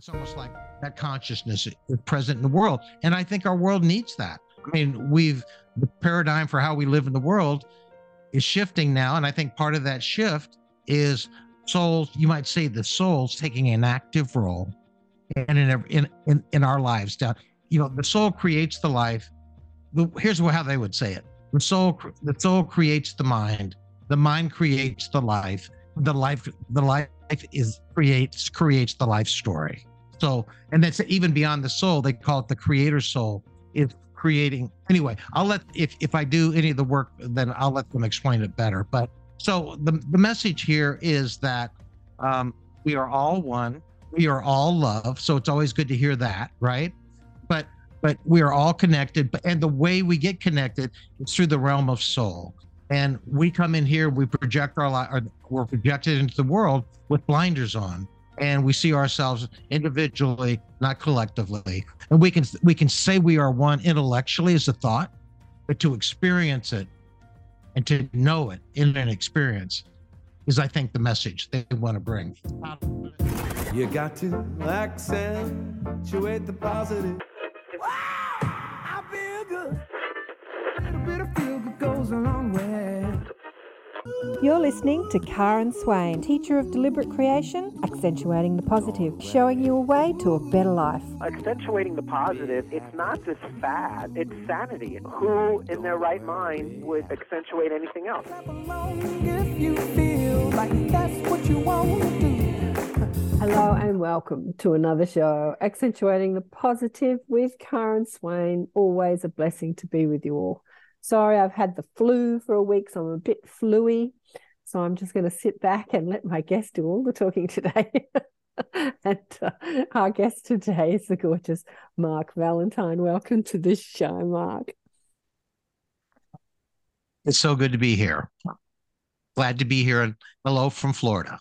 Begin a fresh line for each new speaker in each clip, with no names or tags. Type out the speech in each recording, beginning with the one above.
It's almost like that consciousness is present in the world. And I think our world needs that. I mean, we've the paradigm for how we live in the world is shifting now. And I think part of that shift is souls, you might say the souls taking an active role in in in, in our lives down. You know, the soul creates the life. Here's how they would say it. The soul the soul creates the mind. The mind creates the life. The life the life is creates creates the life story. So, and that's even beyond the soul. They call it the creator soul. Is creating anyway. I'll let if if I do any of the work, then I'll let them explain it better. But so the the message here is that um, we are all one. We are all love. So it's always good to hear that, right? But but we are all connected. But and the way we get connected is through the realm of soul. And we come in here, we project our life, we're projected into the world with blinders on and we see ourselves individually not collectively. And we can we can say we are one intellectually as a thought but to experience it and to know it in an experience is i think the message they want to bring.
You got to accentuate the positive
you're listening to Karen Swain, teacher of deliberate creation, accentuating the positive, showing you a way to a better life.
Accentuating the positive, it's not just fad, it's sanity. Who in their right mind would accentuate anything else?
Hello and welcome to another show, Accentuating the Positive with Karen Swain. Always a blessing to be with you all. Sorry, I've had the flu for a week, so I'm a bit fluey. So I'm just going to sit back and let my guest do all the talking today. and uh, our guest today is the gorgeous Mark Valentine. Welcome to the show, Mark.
It's so good to be here. Glad to be here. And hello from Florida.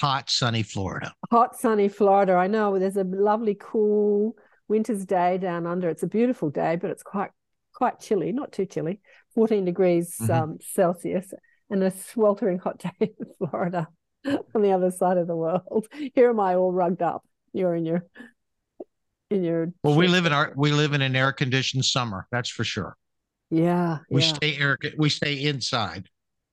Hot, sunny Florida.
Hot, sunny Florida. I know there's a lovely, cool winter's day down under. It's a beautiful day, but it's quite quite chilly, not too chilly, 14 degrees mm-hmm. um, Celsius, and a sweltering hot day in Florida on the other side of the world. Here am I all rugged up. You're in your in your
Well, we live in our we live in an air conditioned summer, that's for sure.
Yeah.
We
yeah.
stay air we stay inside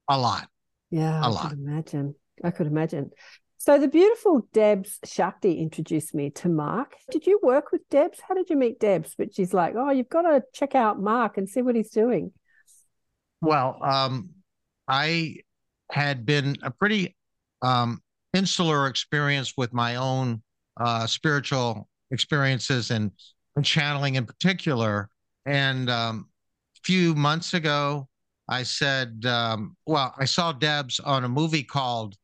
a lot.
Yeah.
A
I
lot.
Could imagine. I could imagine. So the beautiful Debs Shakti introduced me to Mark. Did you work with Debs? How did you meet Debs? But she's like, oh, you've got to check out Mark and see what he's doing.
Well, um, I had been a pretty um, insular experience with my own uh, spiritual experiences and, and, channeling in particular. And um, a few months ago, I said, um, well, I saw Debs on a movie called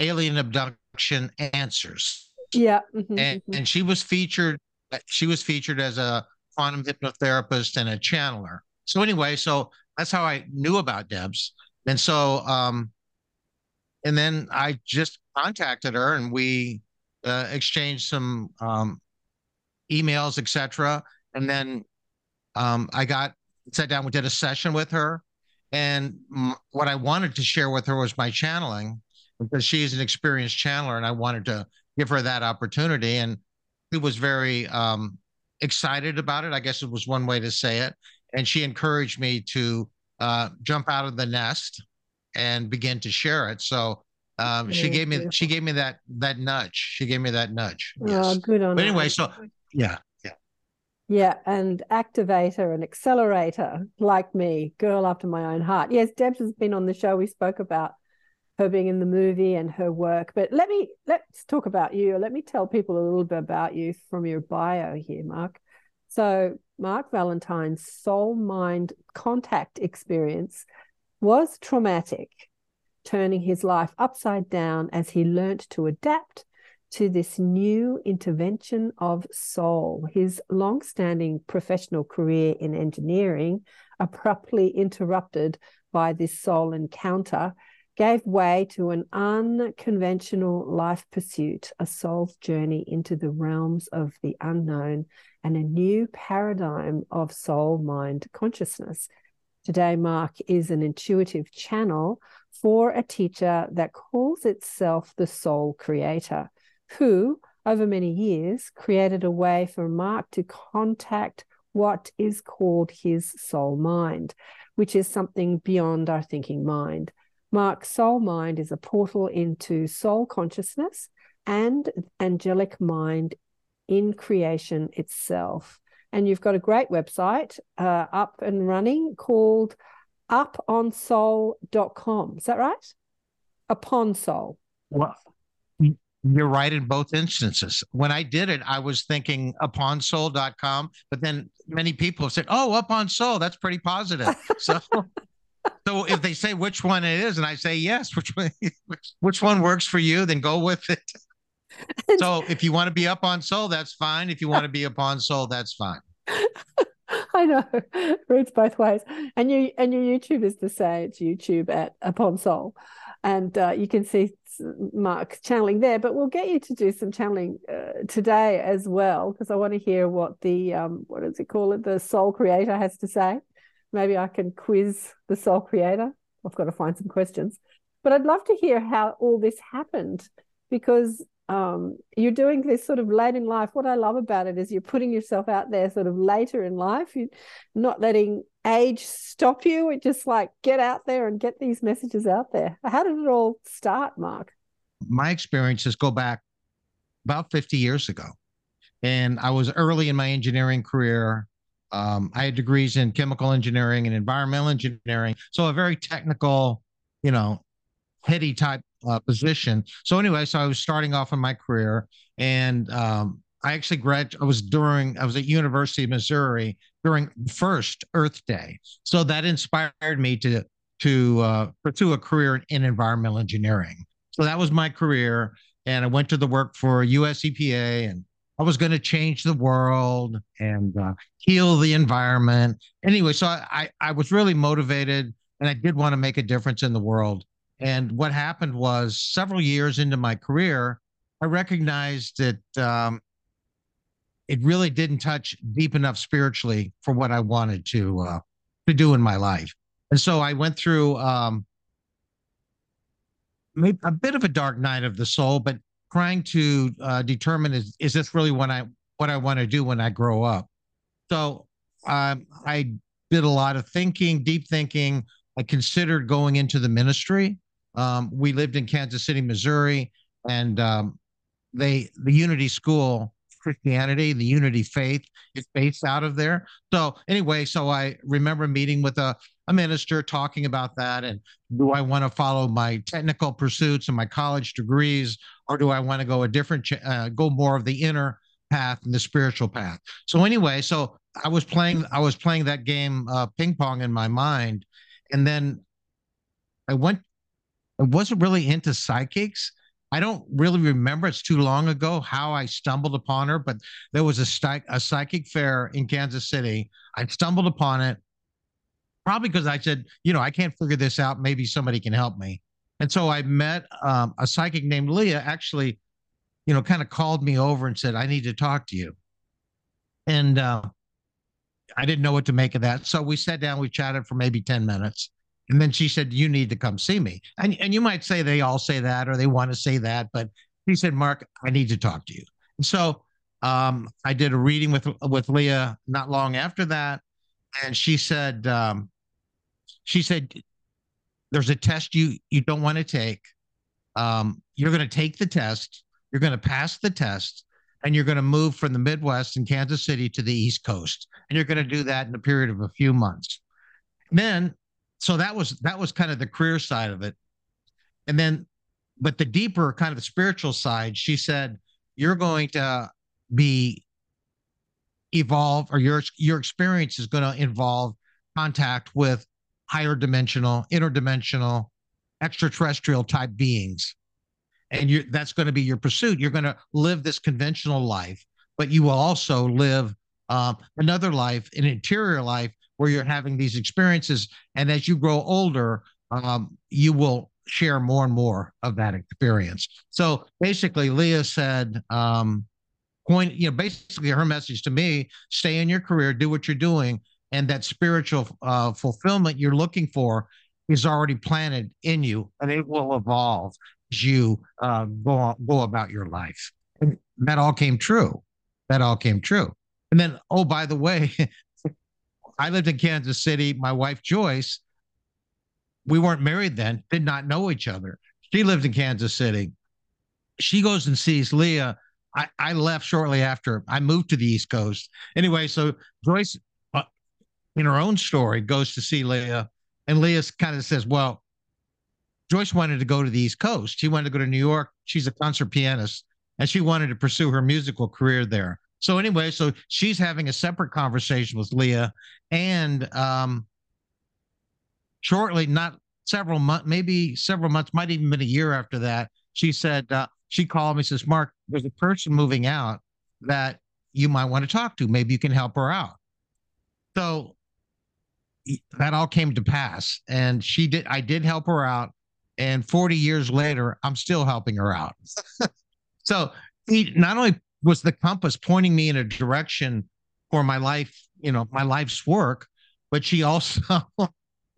Alien Abduction Answers.
Yeah.
Mm-hmm, and, mm-hmm. and she was featured she was featured as a quantum hypnotherapist and a channeler. So anyway, so that's how I knew about Debs. And so um and then I just contacted her and we uh, exchanged some um emails, etc. And then um I got sat down, we did a session with her. And m- what I wanted to share with her was my channeling because she's an experienced channeler and I wanted to give her that opportunity. And she was very um, excited about it. I guess it was one way to say it. And she encouraged me to uh, jump out of the nest and begin to share it. So um, she gave me she gave me that that nudge. She gave me that nudge.
Oh, yes. Oh, good on.
But anyway, so yeah, yeah,
yeah, and activator and accelerator like me, girl after my own heart. Yes, Debs has been on the show. We spoke about her being in the movie and her work. But let me let's talk about you. Let me tell people a little bit about you from your bio here, Mark. So Mark Valentine's soul mind contact experience was traumatic, turning his life upside down as he learnt to adapt to this new intervention of soul. His long-standing professional career in engineering abruptly interrupted by this soul encounter gave way to an unconventional life pursuit, a soul's journey into the realms of the unknown, and a new paradigm of soul mind consciousness. Today, Mark is an intuitive channel for a teacher that calls itself the soul creator, who, over many years, created a way for Mark to contact what is called his soul mind, which is something beyond our thinking mind. Mark's soul mind is a portal into soul consciousness and angelic mind in creation itself. And you've got a great website uh, up and running called uponsoul.com. Is that right? Upon soul.
Well, you're right in both instances. When I did it, I was thinking uponsoul.com, but then many people have said, "Oh, up on soul, that's pretty positive." So so if they say which one it is and I say yes, which one which one works for you, then go with it. so if you want to be up on soul, that's fine. If you want to be up on soul, that's fine.
I know. Reads both ways. And you and your YouTube is to say it's YouTube at Upon Soul. And uh, you can see Mark channeling there, but we'll get you to do some channeling uh, today as well, because I want to hear what the um, what does it call it? The soul creator has to say. Maybe I can quiz the soul creator. I've got to find some questions. But I'd love to hear how all this happened because um, you're doing this sort of late in life. What I love about it is you're putting yourself out there sort of later in life. You're not letting age stop you. It just like get out there and get these messages out there. How did it all start, Mark?
My experiences go back about 50 years ago. And I was early in my engineering career. Um, I had degrees in chemical engineering and environmental engineering. So a very technical, you know, heady type uh, position. So anyway, so I was starting off in my career, and um, I actually grad. I was during. I was at University of Missouri during first Earth Day. So that inspired me to to uh, pursue a career in environmental engineering. So that was my career, and I went to the work for US EPA and I was going to change the world and uh, heal the environment. Anyway, so I, I was really motivated and I did want to make a difference in the world. And what happened was several years into my career, I recognized that um, it really didn't touch deep enough spiritually for what I wanted to uh, to do in my life. And so I went through um, maybe a bit of a dark night of the soul, but trying to uh, determine is is this really what I what I want to do when I grow up. So um, I did a lot of thinking, deep thinking. I considered going into the ministry. Um, we lived in Kansas City, Missouri, and um, they the Unity School Christianity, the Unity Faith is based out of there. So anyway, so I remember meeting with a, a minister talking about that, and do I want to follow my technical pursuits and my college degrees, or do I want to go a different, uh, go more of the inner path and the spiritual path? So anyway, so I was playing, I was playing that game uh, ping pong in my mind, and then I went I wasn't really into psychics. I don't really remember. It's too long ago how I stumbled upon her, but there was a, a psychic fair in Kansas City. I stumbled upon it probably because I said, you know, I can't figure this out. Maybe somebody can help me. And so I met um, a psychic named Leah, actually, you know, kind of called me over and said, I need to talk to you. And uh, I didn't know what to make of that. So we sat down, we chatted for maybe 10 minutes. And then she said, You need to come see me. And, and you might say they all say that or they want to say that. But he said, Mark, I need to talk to you. And so um, I did a reading with with Leah not long after that. And she said, um, she said, there's a test you you don't want to take. Um, you're going to take the test. You're going to pass the test, and you're going to move from the Midwest and Kansas City to the East Coast. And you're going to do that in a period of a few months. Then so that was that was kind of the career side of it. And then but the deeper kind of the spiritual side she said you're going to be evolve or your your experience is going to involve contact with higher dimensional interdimensional extraterrestrial type beings. And you that's going to be your pursuit. You're going to live this conventional life but you will also live uh, another life an interior life where you're having these experiences. And as you grow older, um, you will share more and more of that experience. So basically, Leah said, um, point, you know, basically her message to me stay in your career, do what you're doing, and that spiritual uh, fulfillment you're looking for is already planted in you and it will evolve as you uh, go, go about your life. And that all came true. That all came true. And then, oh, by the way, I lived in Kansas City. My wife, Joyce, we weren't married then, did not know each other. She lived in Kansas City. She goes and sees Leah. I, I left shortly after. I moved to the East Coast. Anyway, so Joyce, uh, in her own story, goes to see Leah. And Leah kind of says, Well, Joyce wanted to go to the East Coast. She wanted to go to New York. She's a concert pianist and she wanted to pursue her musical career there. So anyway, so she's having a separate conversation with Leah, and um, shortly, not several months, maybe several months, might even been a year after that, she said uh, she called me, says, "Mark, there's a person moving out that you might want to talk to. Maybe you can help her out." So that all came to pass, and she did. I did help her out, and 40 years later, I'm still helping her out. so he not only was the compass pointing me in a direction for my life, you know, my life's work, but she also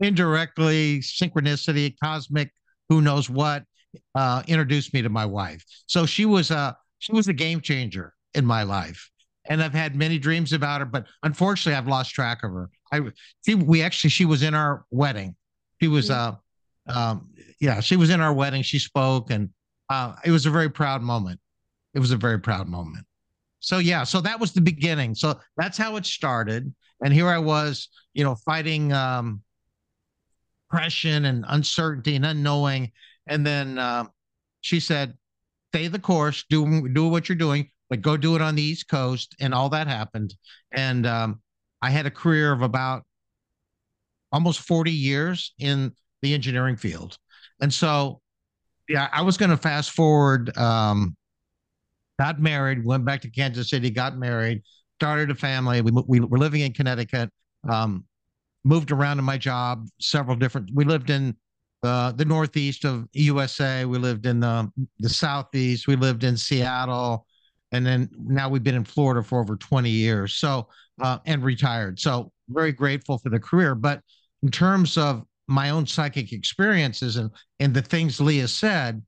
indirectly, synchronicity, cosmic, who knows what, uh, introduced me to my wife. So she was a she was a game changer in my life. And I've had many dreams about her, but unfortunately I've lost track of her. I she we actually she was in our wedding. She was uh um yeah, she was in our wedding. She spoke and uh it was a very proud moment it was a very proud moment. So yeah, so that was the beginning. So that's how it started. And here I was, you know, fighting um depression and uncertainty and unknowing. And then uh, she said, stay the course, do do what you're doing, but go do it on the East Coast. And all that happened. And um, I had a career of about almost 40 years in the engineering field. And so, yeah, I was going to fast forward um, got married, went back to Kansas City, got married, started a family. We, we were living in Connecticut, um, moved around in my job, several different, we lived in uh, the Northeast of USA. We lived in the, the Southeast. We lived in Seattle. And then now we've been in Florida for over 20 years. So, uh, and retired. So very grateful for the career. But in terms of my own psychic experiences and, and the things Leah said,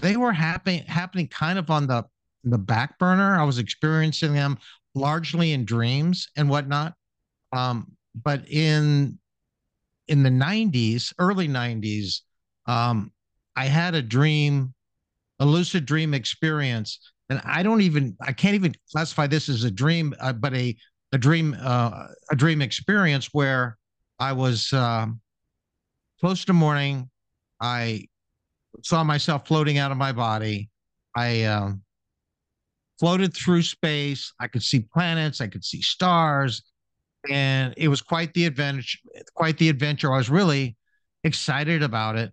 they were happening happening kind of on the the back burner. I was experiencing them largely in dreams and whatnot. Um, but in in the 90s, early 90s, um, I had a dream, a lucid dream experience. And I don't even, I can't even classify this as a dream, uh, but a, a dream, uh, a dream experience where I was uh, close to morning. I saw myself floating out of my body. I um, floated through space. I could see planets, I could see stars, and it was quite the adventure. Quite the adventure. I was really excited about it,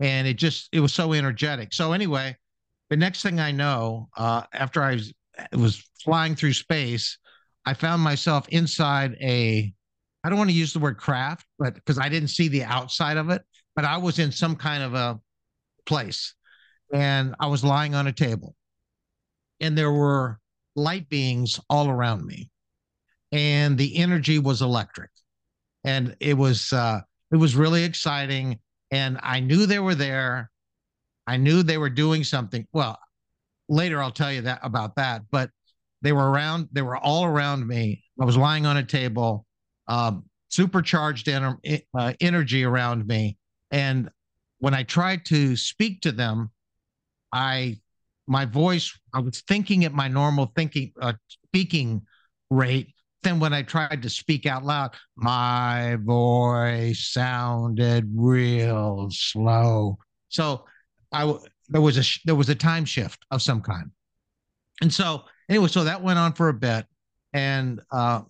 and it just it was so energetic. So anyway, the next thing I know, uh, after I was, was flying through space, I found myself inside a. I don't want to use the word craft, but because I didn't see the outside of it, but I was in some kind of a place, and I was lying on a table and there were light beings all around me. And the energy was electric. And it was uh it was really exciting. And i knew they were there. I knew they were doing something. Well later i'll tell you that about that but they were around they were all around me. I was lying on a table um supercharged en- uh, energy around me. And when i tried to speak to them i my voice, I was thinking at my normal thinking, uh, speaking rate. Then when I tried to speak out loud, my voice sounded real slow. So I there was a there was a time shift of some kind, and so anyway, so that went on for a bit, and uh,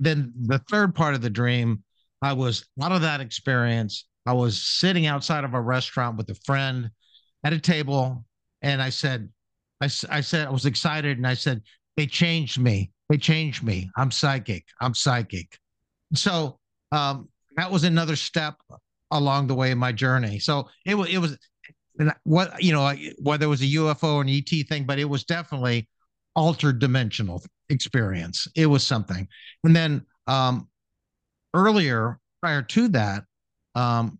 then the third part of the dream, I was out of that experience. I was sitting outside of a restaurant with a friend at a table and I said, I, I said I was excited, and I said they changed me. They changed me. I'm psychic. I'm psychic. So um, that was another step along the way in my journey. So it was it was what you know whether it was a UFO or an ET thing, but it was definitely altered dimensional experience. It was something. And then um, earlier, prior to that, um,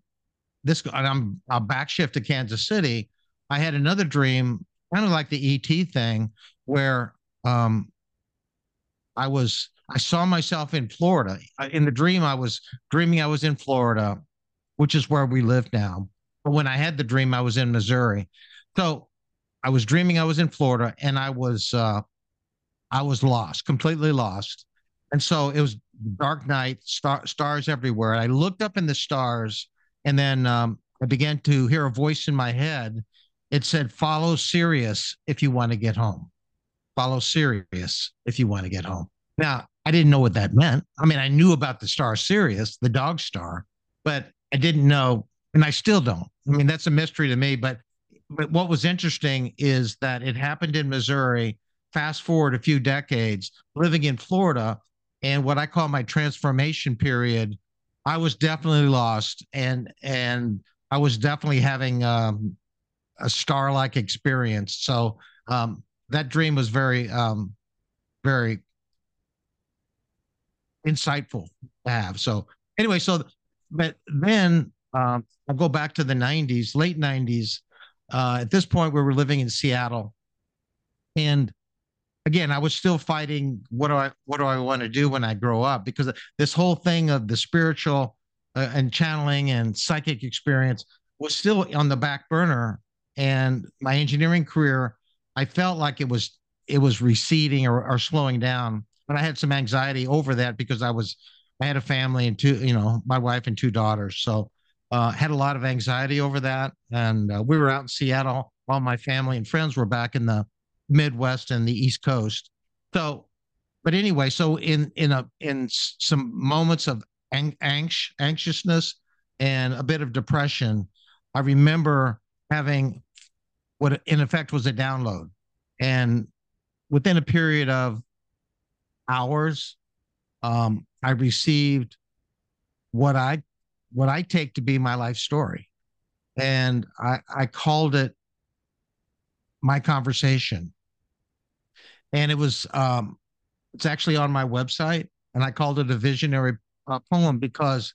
this and I'm I'll back shift to Kansas City. I had another dream kind of like the ET thing, where um, I was I saw myself in Florida. In the dream, I was dreaming I was in Florida, which is where we live now. But when I had the dream, I was in Missouri. So I was dreaming I was in Florida, and I was uh, I was lost, completely lost. And so it was dark night, star, stars everywhere. I looked up in the stars, and then um, I began to hear a voice in my head. It said, "Follow Sirius if you want to get home. Follow Sirius if you want to get home." Now I didn't know what that meant. I mean, I knew about the star Sirius, the dog star, but I didn't know, and I still don't. I mean, that's a mystery to me. But but what was interesting is that it happened in Missouri. Fast forward a few decades, living in Florida, and what I call my transformation period, I was definitely lost, and and I was definitely having um, a star-like experience. So um, that dream was very, um, very insightful to have. So anyway, so but then um, I'll go back to the 90s, late 90s. Uh, at this point, we were living in Seattle, and again, I was still fighting. What do I what do I want to do when I grow up? Because this whole thing of the spiritual uh, and channeling and psychic experience was still on the back burner, and my engineering career, I felt like it was it was receding or, or slowing down but I had some anxiety over that because I was I had a family and two, you know, my wife and two daughters. So uh, had a lot of anxiety over that. And uh, we were out in Seattle. All my family and friends were back in the Midwest and the East Coast. So, but anyway, so in in a in some moments of ang- anx- anxiousness and a bit of depression, I remember having what in effect was a download, and within a period of hours, um, I received what I what I take to be my life story, and I I called it my conversation, and it was um, it's actually on my website, and I called it a visionary uh, poem because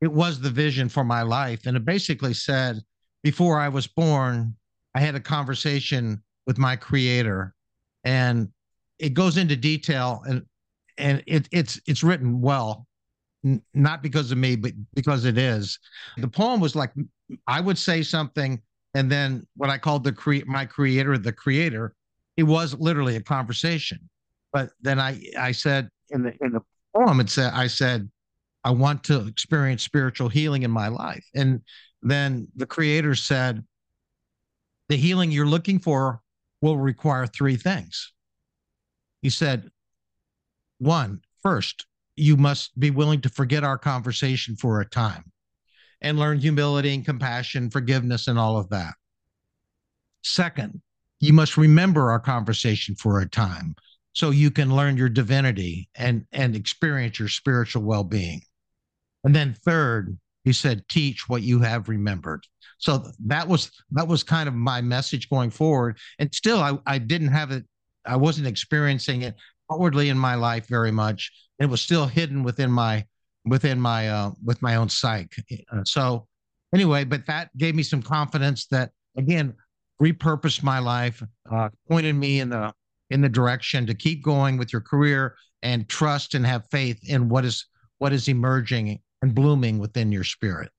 it was the vision for my life, and it basically said before I was born, I had a conversation with my creator, and it goes into detail and and it, it's it's written well n- not because of me but because it is. The poem was like i would say something and then what i called the cre- my creator the creator it was literally a conversation. But then i i said in the in the poem it said i said i want to experience spiritual healing in my life. And then the creator said the healing you're looking for will require three things he said, one, first, you must be willing to forget our conversation for a time and learn humility and compassion, forgiveness, and all of that. Second, you must remember our conversation for a time so you can learn your divinity and, and experience your spiritual well being. And then third, he said, teach what you have remembered. So that was that was kind of my message going forward. And still I, I didn't have it I wasn't experiencing it outwardly in my life very much. It was still hidden within my within my uh, with my own psyche. Uh, so anyway, but that gave me some confidence that again repurposed my life, uh, pointed me in the in the direction to keep going with your career and trust and have faith in what is what is emerging and blooming within your spirit.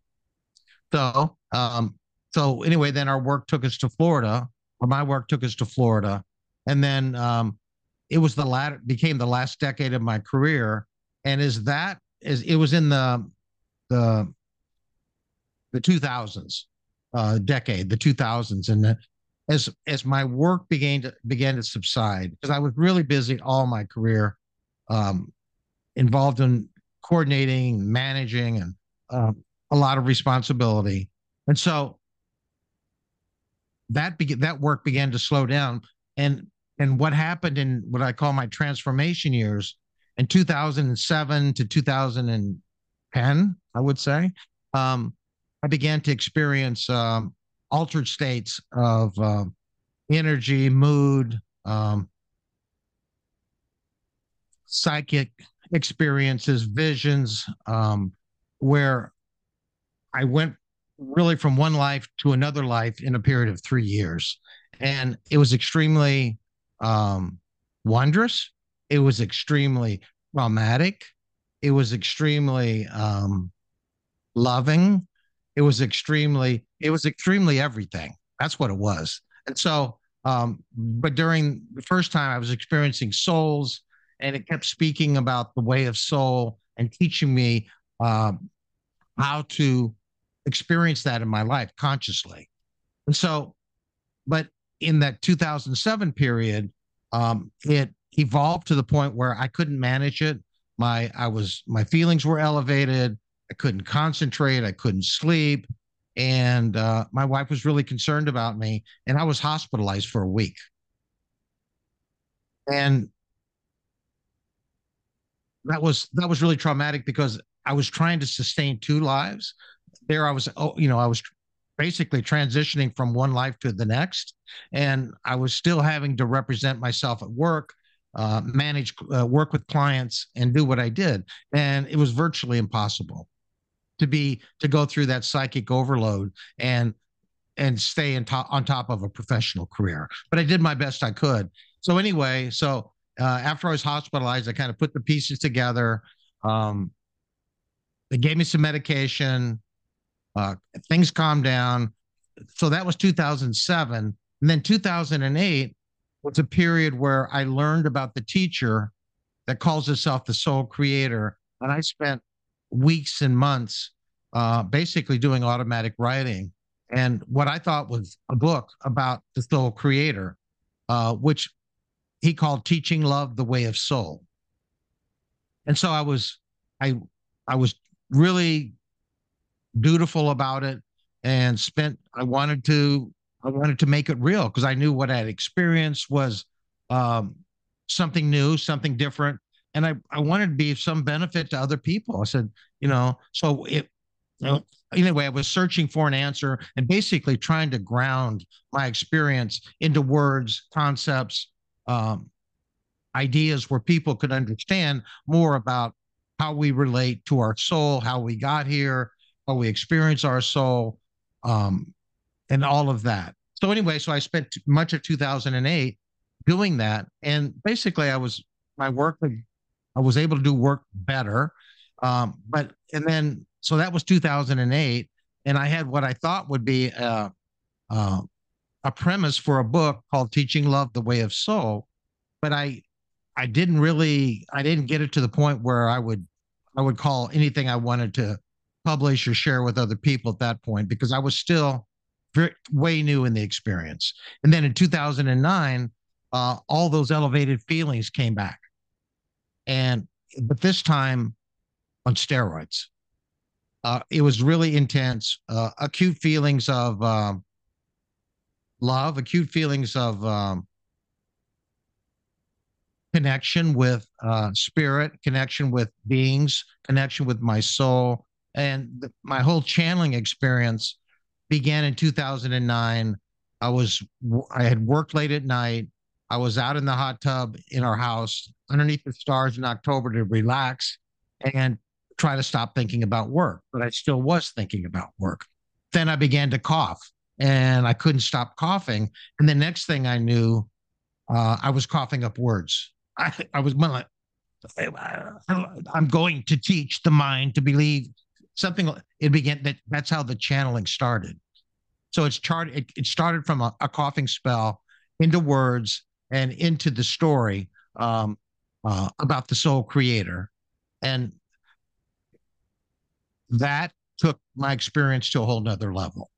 So um, so anyway, then our work took us to Florida, or my work took us to Florida, and then um, it was the latter became the last decade of my career, and is that is it was in the the the 2000s uh, decade, the 2000s, and the, as as my work began to began to subside because I was really busy all my career, um, involved in coordinating, managing, and um, a lot of responsibility, and so that be- that work began to slow down. And and what happened in what I call my transformation years in 2007 to 2010, I would say, um, I began to experience um, altered states of uh, energy, mood, um, psychic experiences, visions, um, where I went really from one life to another life in a period of three years. And it was extremely um, wondrous. It was extremely traumatic. It was extremely um, loving. It was extremely, it was extremely everything. That's what it was. And so, um, but during the first time I was experiencing souls and it kept speaking about the way of soul and teaching me uh, how to experience that in my life consciously. And so, but in that 2007 period, um, it evolved to the point where I couldn't manage it. My I was my feelings were elevated. I couldn't concentrate. I couldn't sleep, and uh, my wife was really concerned about me. And I was hospitalized for a week. And that was that was really traumatic because I was trying to sustain two lives. There, I was, oh, you know, I was basically transitioning from one life to the next, and I was still having to represent myself at work, uh, manage, uh, work with clients, and do what I did, and it was virtually impossible to be to go through that psychic overload and and stay in top, on top of a professional career. But I did my best I could. So anyway, so uh, after I was hospitalized, I kind of put the pieces together. Um, they gave me some medication. Uh, things calmed down. So that was 2007. And then 2008 was a period where I learned about the teacher that calls itself the soul creator. And I spent weeks and months uh, basically doing automatic writing and what I thought was a book about the soul creator, uh, which he called Teaching Love the Way of Soul. And so I was, I, I was really dutiful about it and spent i wanted to i wanted to make it real because i knew what i had experienced was um, something new something different and i i wanted to be of some benefit to other people i said you know so it you know, anyway i was searching for an answer and basically trying to ground my experience into words concepts um, ideas where people could understand more about how we relate to our soul, how we got here, how we experience our soul, um, and all of that. So anyway, so I spent much of 2008 doing that, and basically, I was my work. I was able to do work better, um, but and then so that was 2008, and I had what I thought would be a, a, a premise for a book called "Teaching Love: The Way of Soul," but I I didn't really I didn't get it to the point where I would I would call anything I wanted to publish or share with other people at that point because I was still very, way new in the experience. And then in 2009, uh, all those elevated feelings came back, and but this time on steroids. Uh, it was really intense, uh, acute feelings of um, love, acute feelings of um, connection with uh, spirit, connection with beings, connection with my soul. And my whole channeling experience began in 2009. I was, I had worked late at night. I was out in the hot tub in our house underneath the stars in October to relax and try to stop thinking about work. But I still was thinking about work. Then I began to cough and I couldn't stop coughing. And the next thing I knew, uh, I was coughing up words. I, I was like, I'm going to teach the mind to believe something. It began that that's how the channeling started. So it's charted. It, it started from a, a, coughing spell into words and into the story um, uh, about the soul creator, and that took my experience to a whole nother level.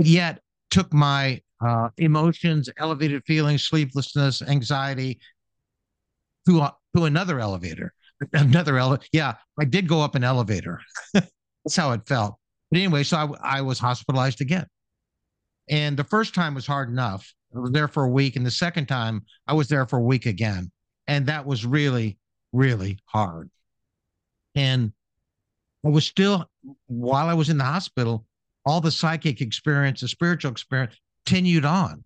Yet took my uh, emotions, elevated feelings, sleeplessness, anxiety, to a, to another elevator, another elevator. Yeah, I did go up an elevator. That's how it felt. But anyway, so I, I was hospitalized again. And the first time was hard enough. I was there for a week. And the second time, I was there for a week again. And that was really, really hard. And I was still, while I was in the hospital, all the psychic experience, the spiritual experience continued on.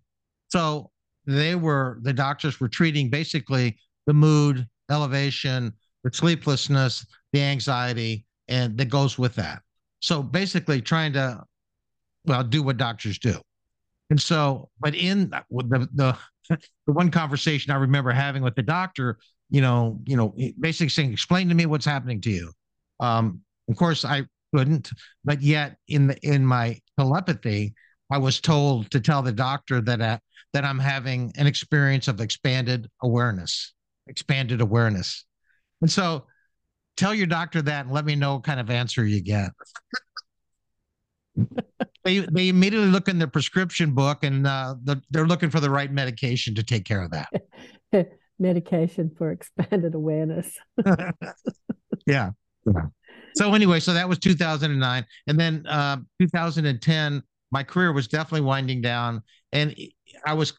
So they were, the doctors were treating basically the mood, elevation, the sleeplessness, the anxiety, and that goes with that. So basically, trying to, well, do what doctors do. And so, but in the the the one conversation I remember having with the doctor, you know, you know, basically saying, "Explain to me what's happening to you." Um, of course, I couldn't, but yet in the in my telepathy, I was told to tell the doctor that uh, that I'm having an experience of expanded awareness, expanded awareness, and so tell your doctor that and let me know what kind of answer you get. they they immediately look in their prescription book and uh, the, they're looking for the right medication to take care of that.
medication for expanded awareness.
yeah. yeah. So anyway, so that was 2009, and then uh, 2010, my career was definitely winding down, and I was,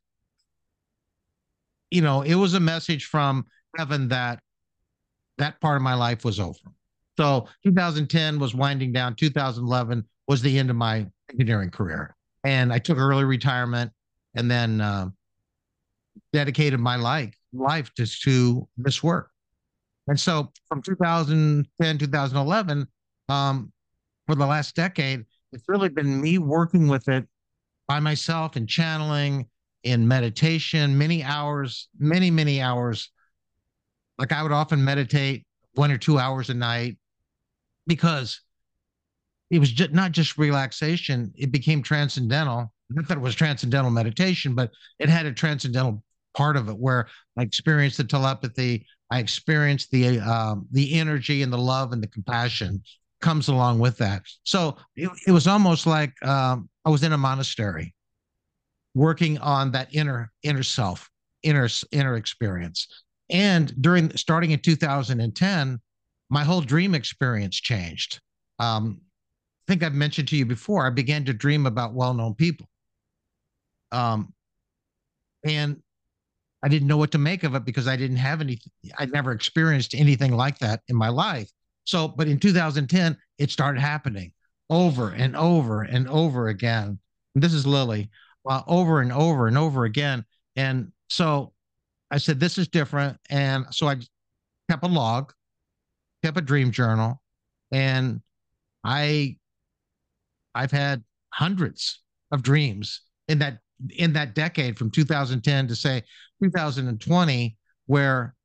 you know, it was a message from heaven that that part of my life was over. So 2010 was winding down. 2011 was the end of my engineering career. And I took early retirement and then uh, dedicated my life life to, to this work. And so from 2010, 2011, um, for the last decade, it's really been me working with it by myself and channeling in meditation, many hours, many, many hours. Like I would often meditate one or two hours a night because it was just not just relaxation, it became transcendental. Not that it was transcendental meditation, but it had a transcendental part of it where I experienced the telepathy, I experienced the um, the energy and the love and the compassion comes along with that. So it, it was almost like um, I was in a monastery, working on that inner inner self, inner inner experience. And during starting in 2010, my whole dream experience changed. Um, I think I've mentioned to you before, I began to dream about well known people. Um, and I didn't know what to make of it because I didn't have any, I'd never experienced anything like that in my life. So, but in 2010, it started happening over and over and over again. And this is Lily, uh, over and over and over again. And so I said, this is different. And so I kept a log, kept a dream journal, and I I've had hundreds of dreams in that in that decade from 2010 to say 2020 where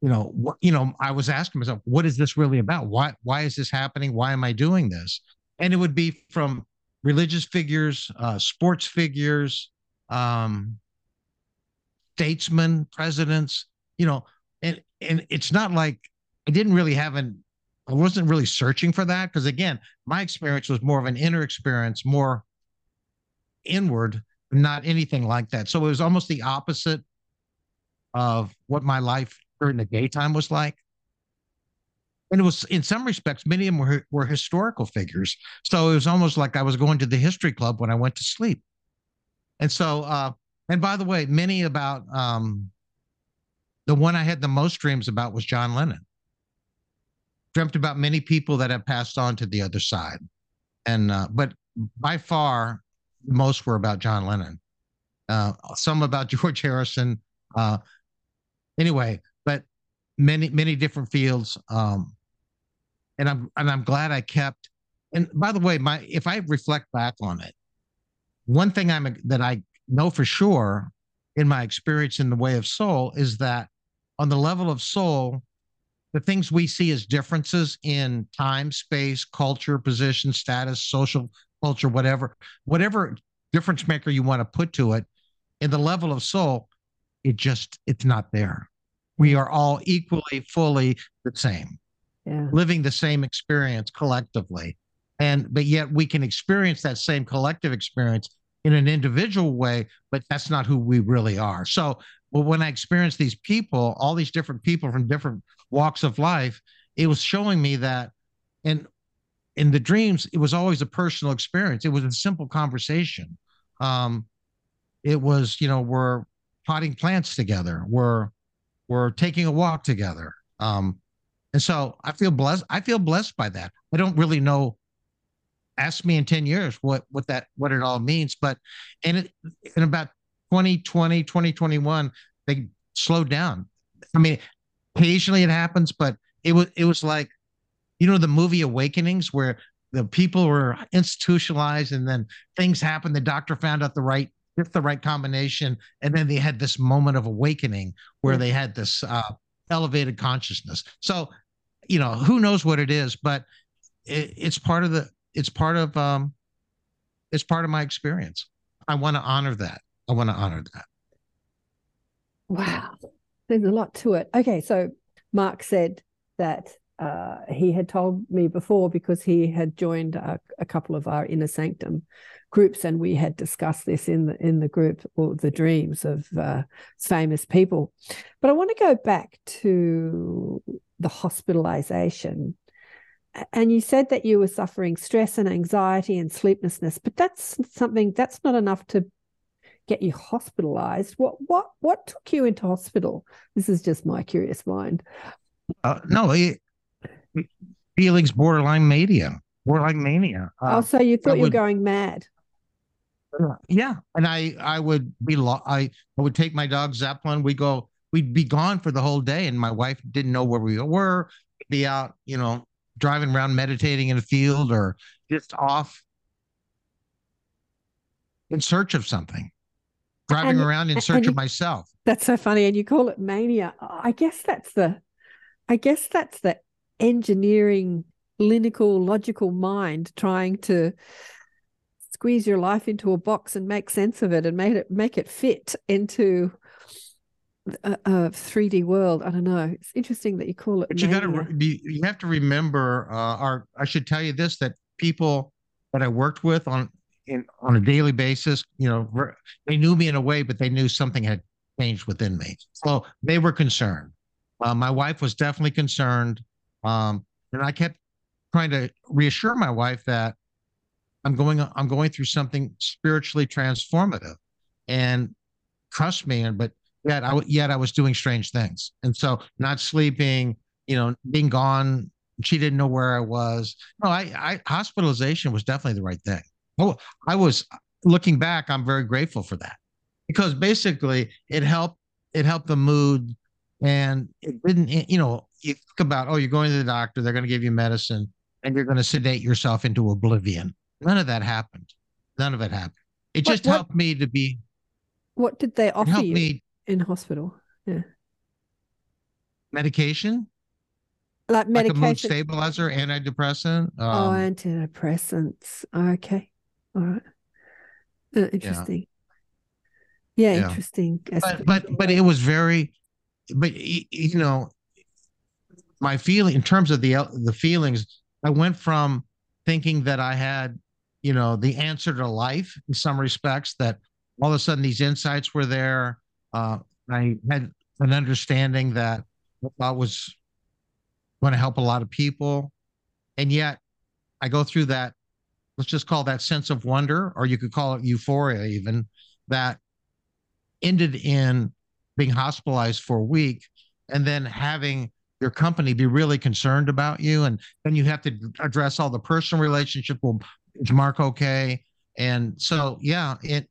you know what you know i was asking myself what is this really about? Why why is this happening? Why am i doing this? And it would be from religious figures uh, sports figures um, statesmen presidents you know and and it's not like i didn't really have an I wasn't really searching for that because again, my experience was more of an inner experience, more inward, not anything like that. So it was almost the opposite of what my life during the daytime was like. And it was, in some respects, many of them were, were historical figures. So it was almost like I was going to the history club when I went to sleep. And so, uh, and by the way, many about um, the one I had the most dreams about was John Lennon dreamt about many people that have passed on to the other side, and uh, but by far most were about John Lennon. Uh, some about George Harrison. Uh, anyway, but many many different fields. Um, and I'm and I'm glad I kept. And by the way, my if I reflect back on it, one thing I'm that I know for sure in my experience in the way of soul is that on the level of soul, the things we see as differences in time, space, culture, position, status, social culture, whatever, whatever difference maker you want to put to it, in the level of soul, it just it's not there. We are all equally, fully the same, yeah. living the same experience collectively, and but yet we can experience that same collective experience in an individual way, but that's not who we really are. So well, when I experienced these people, all these different people from different walks of life, it was showing me that, and in the dreams, it was always a personal experience. It was a simple conversation. Um, it was, you know, we're potting plants together. We're we're taking a walk together. Um, and so I feel blessed. I feel blessed by that. I don't really know. Ask me in ten years what what that what it all means. But in it, in about 2020, 2021, they slowed down. I mean, occasionally it happens, but it was it was like, you know, the movie Awakenings, where the people were institutionalized and then things happened the doctor found out the right just the right combination and then they had this moment of awakening where they had this uh, elevated consciousness. So you know who knows what it is but it, it's part of the it's part of um it's part of my experience. I want to honor that. I want to honor that.
Wow. There's a lot to it. Okay, so Mark said that uh, he had told me before because he had joined a, a couple of our inner sanctum groups, and we had discussed this in the in the group or the dreams of uh, famous people. But I want to go back to the hospitalization. And you said that you were suffering stress and anxiety and sleeplessness, but that's something that's not enough to get you hospitalized. What what what took you into hospital? This is just my curious mind.
uh, no it, feelings borderline mania. Borderline mania.
Oh,
uh,
so you thought you were going mad.
yeah and i i would be lo- i i would take my dog zeppelin. We go we'd be gone for the whole day and my wife didn't know where we were be out you know driving around meditating in a field or just off in search of something. Driving
And-
around in search
you-
of myself.
That's so funny, and you call it mania. I guess that's the, I guess that's the engineering, clinical, logical mind trying to squeeze your life into a box and make sense of it and make it make it fit into a, a 3D world. I don't know. It's interesting that you call it.
But you got to
mania.
you, have to remember. Uh, our I should tell you this that people that I worked with on in on a daily basis, you know, ver- they knew me in a way, but they knew something had changed within me. So they were concerned. Uh, my wife was definitely concerned, um, and I kept trying to reassure my wife that I'm going I'm going through something spiritually transformative, and trust me. And but yet I yet I was doing strange things, and so not sleeping, you know, being gone. She didn't know where I was. No, I, I hospitalization was definitely the right thing. Oh, I was looking back. I'm very grateful for that because basically it helped. It helped the mood, and it didn't. You know, you think about oh, you're going to the doctor. They're going to give you medicine, and you're going to sedate yourself into oblivion. None of that happened. None of it happened. It
What-
just
what-
helped me to be.
What did they offer you
me
in hospital? Yeah.
Medication,
Like
like a mood
medication?
stabilizer, antidepressant.
oh,
Um,
antidepressants. Okay. All right. Uh, interesting. Yeah,
Yeah.
interesting.
but but but it was very but you know my feeling in terms of the the feelings i went from thinking that i had you know the answer to life in some respects that all of a sudden these insights were there. Uh, i had an understanding that i was going to help a lot of people. And yet i go through that let's just call that sense of wonder or you could call it euphoria even that ended in being hospitalized for a week and then having your company be really concerned about you. And then you have to address all the personal relationship. Well is mark okay? And so yeah it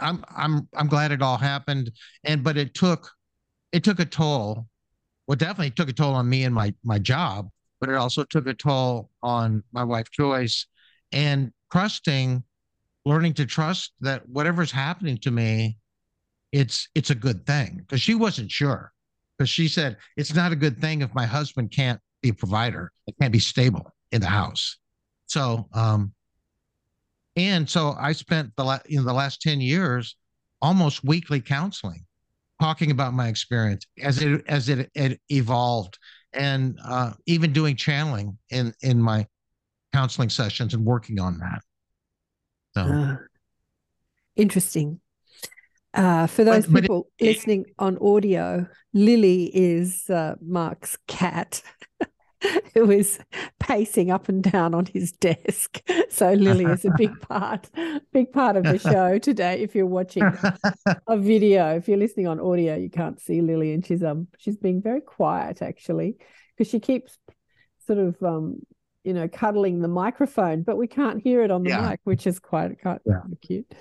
i'm i'm i'm glad it all happened. And but it took it took a toll. Well definitely took a toll on me and my my job but it also took a toll on my wife joyce. And trusting learning to trust that whatever's happening to me it's it's a good thing because she wasn't sure because she said it's not a good thing if my husband can't be a provider it can't be stable in the house so um and so i spent the la- you know the last 10 years almost weekly counseling talking about my experience as it as it, it evolved and uh even doing channeling in in my counseling sessions and working on that so
Ah, interesting. Uh, for those
but it-
people listening on audio, Lily is uh, Mark's cat who is pacing up and down on his desk. So Lily is a big part, big part of the show today. If you're watching a video, if you're listening on audio, you can't see Lily, and she's um she's being very quiet actually because she keeps sort of um you know cuddling the microphone, but we can't hear it on the
Yeah.
mic, which is quite quite
Yeah.
cute.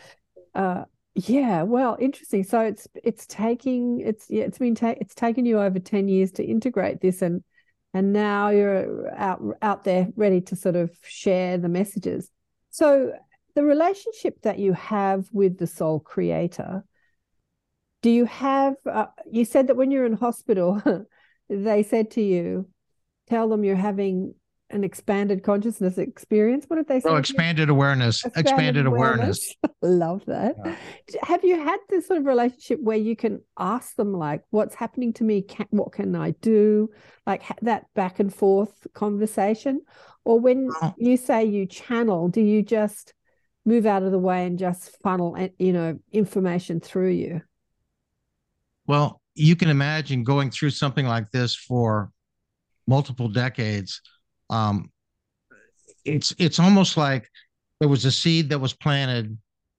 Uh, yeah, well, interesting. So it's it's taking it's yeah it's been ta- it's taken you over ten years to integrate this and and now you're out out there ready to sort of share the messages. So the relationship that you have with the soul creator do you have uh, you said that when you're in hospital they said to you tell them you're having an expanded consciousness experience? What did they oh, say
oh expanded awareness expanded, expanded awareness,
awareness. love that. Yeah. have you had this sort of relationship where you can ask them like what's happening to me? Can, what can i do? Like that back and forth conversation? Or when oh. you say you channel do you just move out of the way and just funnel you know information through you?
Well you can imagine going through something like this for multiple decades um, it's it's almost like there was a seed that was planted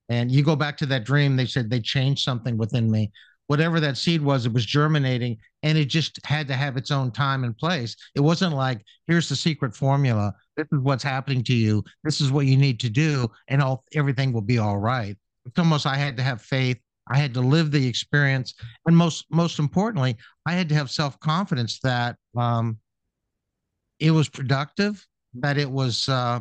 and you go back to that dream they said they changed something within me. Whatever that seed was it was germinating and it just had to have its own time and place. It wasn't like here's the secret formula. This is what's happening to you. This is what you need to do and all everything will be all right. It's almost i had to have faith. I had to live the experience. And most most importantly i had to have self-confidence that um, it was productive, that it was uh,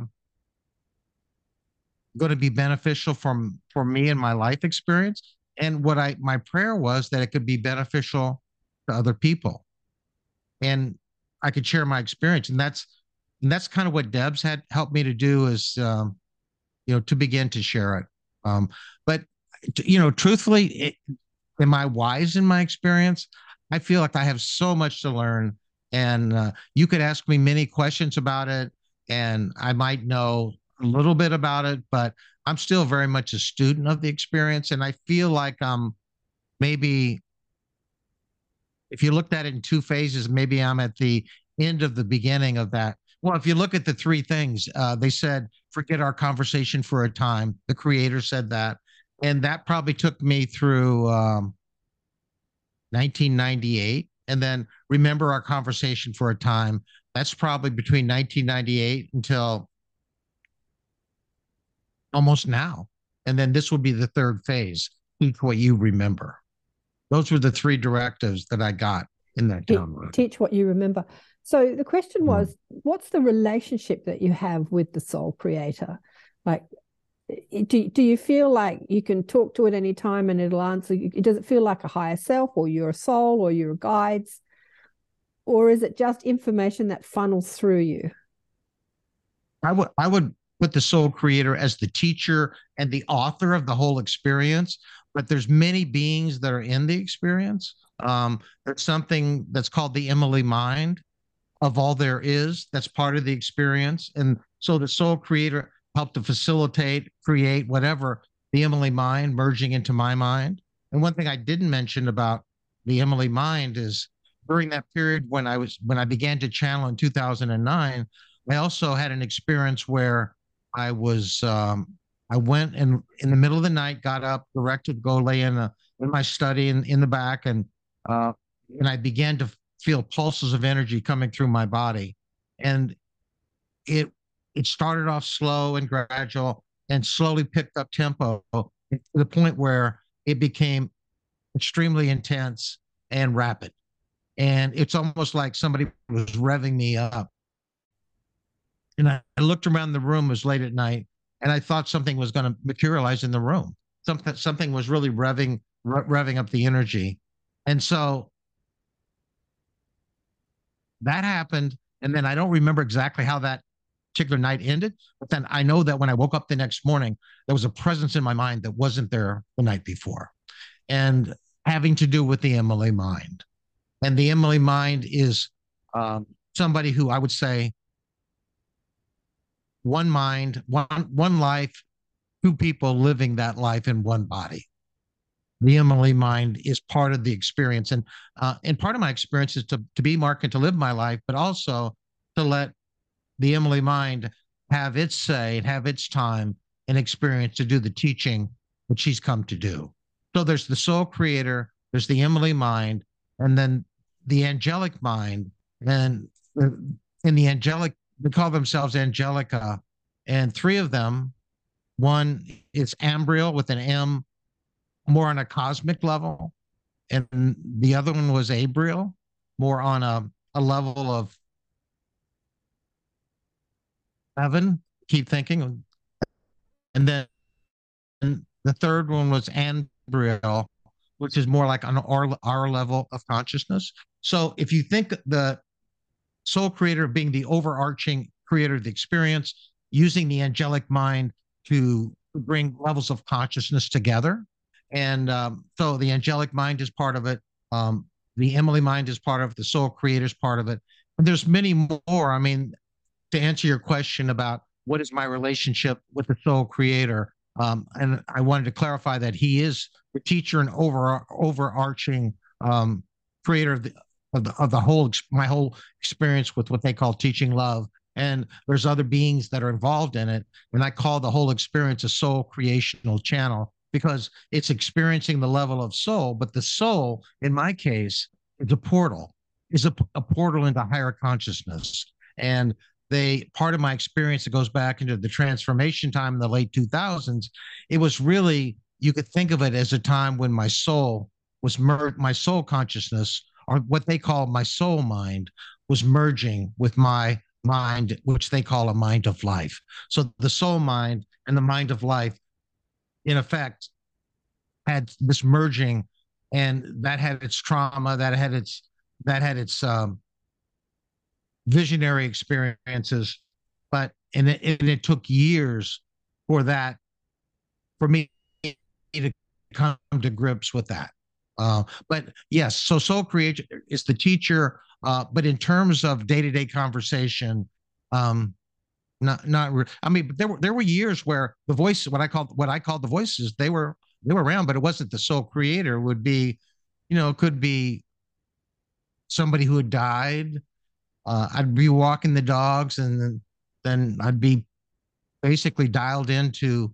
going to be beneficial from for me and my life experience. And what I my prayer was that it could be beneficial to other people, and I could share my experience. And that's and that's kind of what Debs had helped me to do is, um, you know, to begin to share it. Um, but you know, truthfully, it, am I wise in my experience? I feel like I have so much to learn and uh, you could ask me many questions about it and i might know a little bit about it but i'm still very much a student of the experience and i feel like i'm maybe if you looked at it in two phases maybe i'm at the end of the beginning of that. Well if you look at the three things uh, they said forget our conversation for a time. The creator said that and that probably took me through um, 1998 and then remember our conversation for a time. That's probably between 1998 until almost now. And then this would be the third phase. Teach what you remember. Those were the three directives that I got in that download.
Teach what you remember. So the question was, mm-hmm. what's the relationship that you have with the soul creator? Like, do, do you feel like you can talk to it anytime and it'll answer? you? Does it feel like a higher self or your soul or your guides? Or is it just information that funnels through you?
I would I would put the soul creator as the teacher and the author of the whole experience, but there's many beings that are in the experience. Um, there's something that's called the Emily mind of all there is that's part of the experience. And so the soul creator help to facilitate, create whatever the Emily mind merging into my mind. And one thing I didn't mention about the Emily mind is during that period when I was when I began to channel in 2009, I also had an experience where I was um, I went and in the middle of the night got up, directed go lay in a in my study in, in the back and uh, and I began to feel pulses of energy coming through my body. And it it started off slow and gradual and slowly picked up tempo to the point where it became extremely intense and rapid. And it's almost like somebody was revving me up. And I, I looked around the room, it was late at night, and I thought something was going to materialize in the room. Something, something was really revving, re- revving up the energy. And so that happened. And then I don't remember exactly how that particular night ended. But then I know that when I woke up the next morning, there was a presence in my mind that wasn't there the night before. And having to do with the Emily mind. And the Emily mind is um, somebody who I would say one mind, one one life, two people living that life in one body. The Emily mind is part of the experience, and uh, and part of my experience is to to be Mark and to live my life, but also to let the Emily mind have its say and have its time and experience to do the teaching that she's come to do. So there's the soul creator, there's the Emily mind, and then the angelic mind. And uh, in the angelic, they call themselves Angelica, and three of them. One is Ambriel with an M, more on a cosmic level, and the other one was Abriel, more on a, a level of Evan, keep thinking. And then and the third one was Anbriel, which is more like on our, our level of consciousness. So if you think the soul creator being the overarching creator of the experience, using the angelic mind to bring levels of consciousness together. And um, so the angelic mind is part of it. Um, the Emily mind is part of it. The soul creator is part of it. And there's many more. I mean, to answer your question about what is my relationship with the soul creator, um, and I wanted to clarify that he is the teacher and over overarching um, creator of the, of the of the whole my whole experience with what they call teaching love. And there's other beings that are involved in it, and I call the whole experience a soul creational channel because it's experiencing the level of soul. But the soul, in my case, is a portal, is a, a portal into higher consciousness. And they part of my experience that goes back into the transformation time in the late 2000s it was really you could think of it as a time when my soul was mer- my soul consciousness or what they call my soul mind was merging with my mind which they call a mind of life. So the soul mind and the mind of life in effect had this merging and that had its trauma that had its that had its um, visionary experiences, but and it, and it took years for that for me to come to grips with that. Uh, but yes, so Soul Creation is the teacher, uh, but in terms of day to day conversation, um, not not. Re- I mean, there were there were years where the voice, what I called what I called the voices, they were they were around, but it wasn't the Soul Creator. Would be, you know, it could be somebody who had died, uh, I'd be walking the dogs and then, I'd be basically dialed into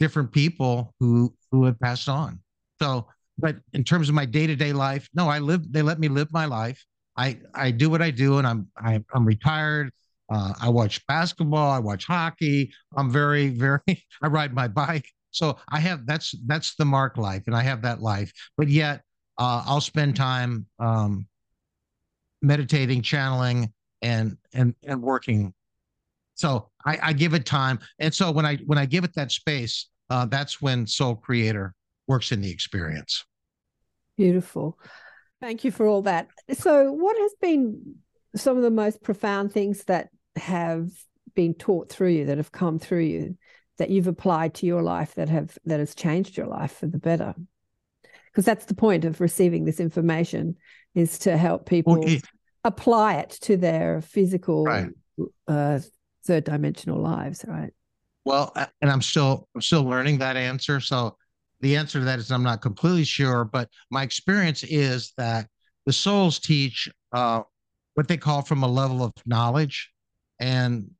different people who who had passed on. So, but in terms of my day to day life, no, I live. They let me live my life. I I do what I do, and I'm I, am i am retired. Uh, I watch basketball. I watch hockey. I'm very very. I ride my bike. So I have that's that's the Mark life, and I have that life. But yet, uh, I'll spend time um, meditating, channeling, and and and working. So I, I give it time, and so when I when I give it that space, uh, that's when Soul Creator works in the experience.
Beautiful. Thank you for all that. So, what has been some of the most profound things that have been taught through you, that have come through you, that you've applied to your life, that have that has changed your life for the better? Because that's the point of receiving this information is to help people well, apply it to their physical right. uh, third dimensional lives right?
Well and i'm still i'm still learning that answer. So the answer to that is i'm not completely sure but my experience is that the souls teach uh, what they call from a level of knowledge. And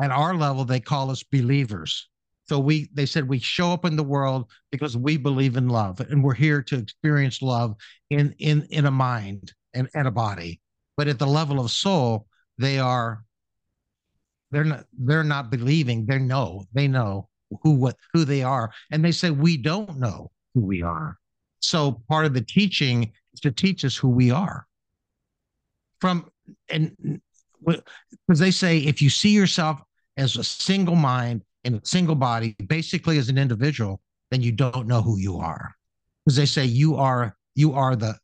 at our level they call us believers. So we they said we show up in the world because we believe in love and we're here to experience love in in in a mind and, and a body but at the level of soul they are they're not they're not believing. They know they know who what who they are and they say we don't know who we are. So part of the teaching is to teach us who we are. From and because they say if you see yourself as a single mind in a single body basically as an individual then you don't know who you are. Because they say you are you are the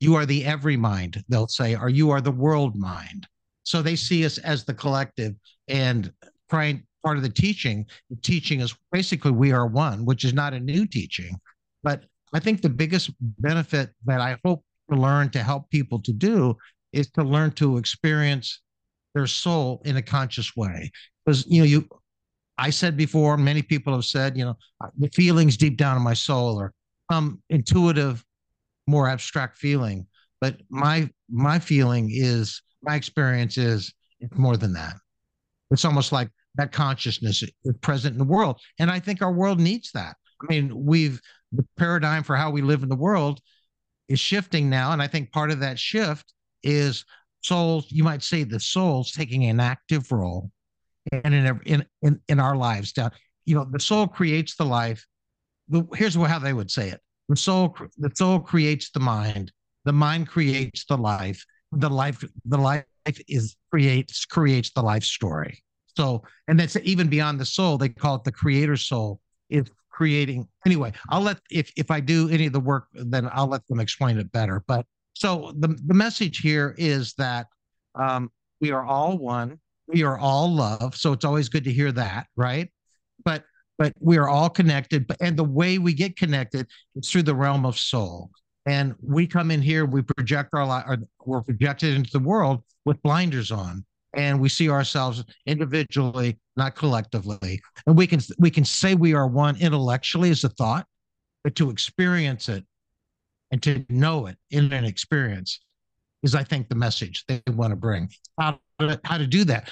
you are the every mind, they'll say, or you are the world mind. So they see us as the collective and trying part of the teaching, the teaching is basically we are one, which is not a new teaching. But I think the biggest benefit that I hope to learn to help people to do is to learn to experience their soul in a conscious way. Because you know, you I said before, many people have said, you know, the feelings deep down in my soul or some um, intuitive more abstract feeling. But my my feeling is my experience is it's more than that. It's almost like that consciousness is present in the world. And I think our world needs that. I mean, we've the paradigm for how we live in the world is shifting now. And I think part of that shift is souls, you might say the souls taking an active role and in in in, in our lives. Down, you know, the soul creates the life. Here's how they would say it. The soul, the soul creates the mind. The mind creates the life. The life, the life is creates creates the life story. So, and that's even beyond the soul. They call it the creator soul. Is creating anyway. I'll let if if I do any of the work, then I'll let them explain it better. But so the the message here is that um, we are all one. We are all love. So it's always good to hear that, right? But but we are all connected. But and the way we get connected is through the realm of soul. And we come in here, we project our life, we're projected into the world with blinders on, and we see ourselves individually, not collectively. And we can we can say we are one intellectually as a thought, but to experience it and to know it in an experience is, I think, the message they want to bring. How to, how to do that?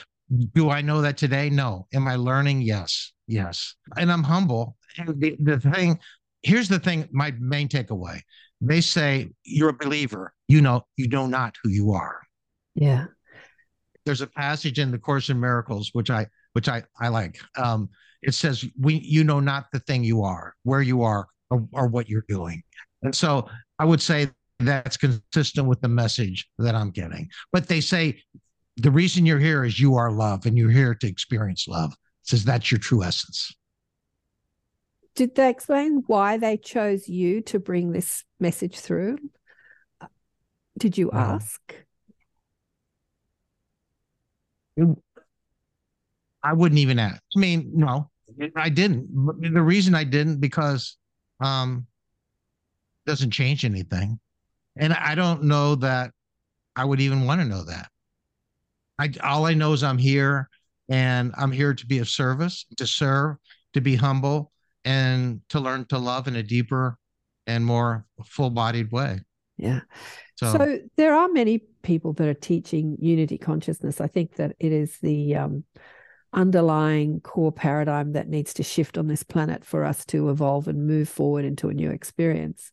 Do I know that today? No. Am I learning? Yes. Yes. And I'm humble. And the, the thing, here's the thing, my main takeaway. They say you're a believer. You know, you know not who you are.
Yeah.
There's a passage in the Course in Miracles, which I which I, I like. Um, it says, we you know not the thing you are, where you are, or, or what you're doing. And so I would say that's consistent with the message that I'm getting. But they say the reason you're here is you are love and you're here to experience love. Says that's your true essence.
Did they explain why they chose you to bring this message through? Did you
No.
ask?
I wouldn't even ask. I mean, no, I didn't. The reason I didn't because um doesn't change anything. And I don't know that I would even want to know that. I all I know is I'm here and I'm here to be of service, to serve, to be humble, and to learn to love in a deeper and more full-bodied way.
Yeah.
So,
So, there are many people that are teaching unity consciousness. I think that it is the um, underlying core paradigm that needs to shift on this planet for us to evolve and move forward into a new experience.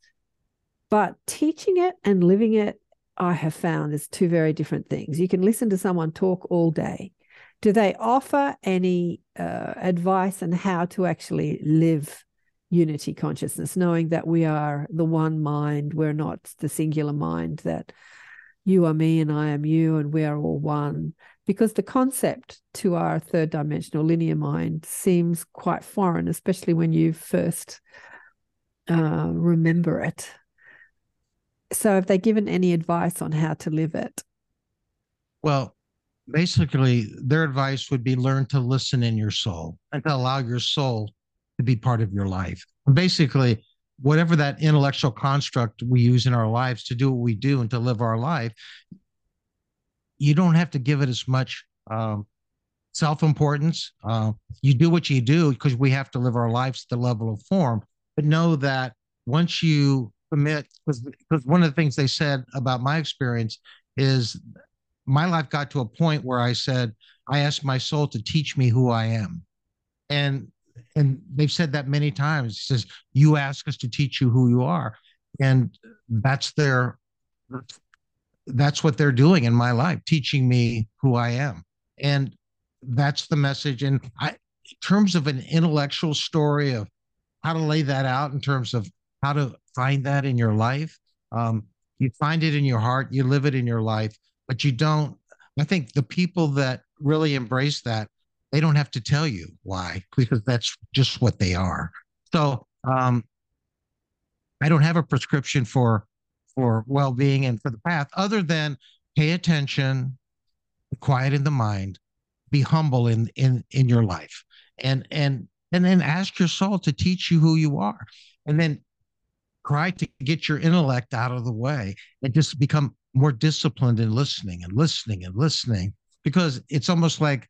But teaching it and living it, I have found is two very different things. You can listen to someone talk all day. Do they offer any uh, advice on how to actually live unity consciousness, knowing that we are the one mind, we're not the singular mind, that you are me and I am you, and we are all one. Because the concept to our third dimensional linear mind seems quite foreign, especially when you first uh, remember it. So, have they given any advice on how to live it?
Well, basically, their advice would be learn to listen in your soul and to allow your soul to be part of your life. Basically, whatever that intellectual construct we use in our lives to do what we do and to live our life, you don't have to give it as much um, self importance. Uh, you do what you do because we have to live our lives at the level of form. But know that once you commit, because one of the things they said about my experience is my life got to a point where I said, I asked my soul to teach me who I am. And and they've said that many times. It says, You ask us to teach you who you are. And that's their that's what they're doing in my life, teaching me who I am. And that's the message. And I in terms of an intellectual story of how to lay that out in terms of how to find that in your life. Um, you find it in your heart, you live it in your life, but you don't. I think the people that really embrace that, they don't have to tell you why, because that's just what they are. So um, I don't have a prescription for for well-being and for the path, other than pay attention, quiet in the mind, be humble in in in your life, and and and then ask your soul to teach you who you are, and then try to get your intellect out of the way and just become more disciplined in listening and listening and listening because it's almost like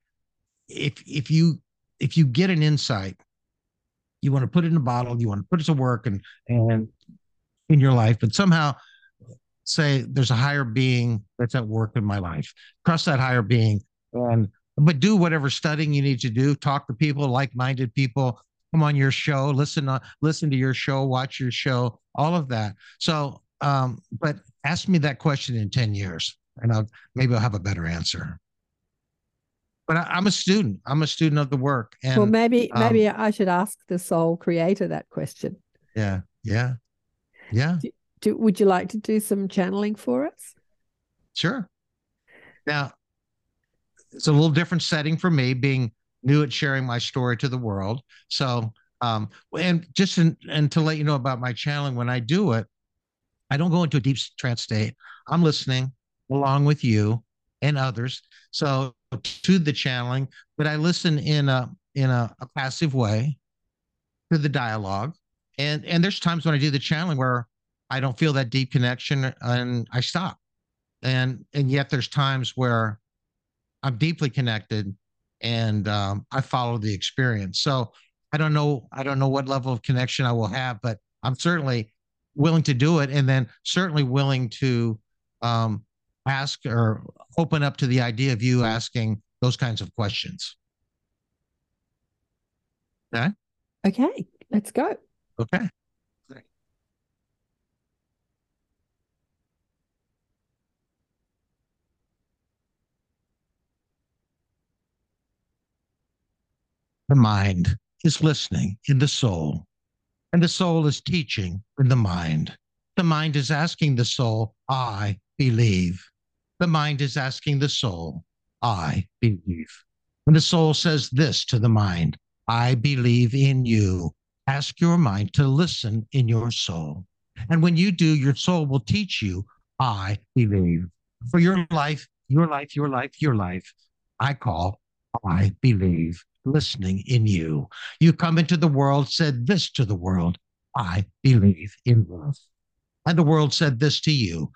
if if you if you get an insight you want to put it in a bottle you want to put it to work and and in your life but somehow say there's a higher being that's at work in my life. Trust that higher being and but do whatever studying you need to do. Talk to people like-minded people. Come on your show. Listen on listen to your show watch your show all of that. So um but ask me that question in 10 years and i'll maybe i'll have a better answer but I, i'm a student i'm a student of the work and
well, maybe
um,
maybe I should ask the soul creator that question.
yeah yeah yeah
Do, would you like to do some channeling for us?
sure Now, it's a little different setting for me being new at sharing my story to the world. So, um, and just in, and to let you know about my channeling, when I do it, I don't go into a deep trance state. I'm listening along with you and others. So to the channeling, but I listen in a in a, a passive way to the dialogue. And and there's times when I do the channeling where I don't feel that deep connection and I stop. And and yet there's times where I'm deeply connected and um, I follow the experience. So I don't know I don't know what level of connection I will have, but I'm certainly willing to do it, and then certainly willing to um, ask or open up to the idea of you asking those kinds of questions. Okay.
Okay, let's go.
Okay. The mind is listening in the soul, and the soul is teaching in the mind. The mind is asking the soul, I believe. The mind is asking the soul, I believe. And the soul says this to the mind, I believe in you. Ask your mind to listen in your soul. And when you do, your soul will teach you, I believe. For your life, your life, your life, your life, I call, I believe listening in you. You come into the world, said this to the world I believe in love. And the world said this to you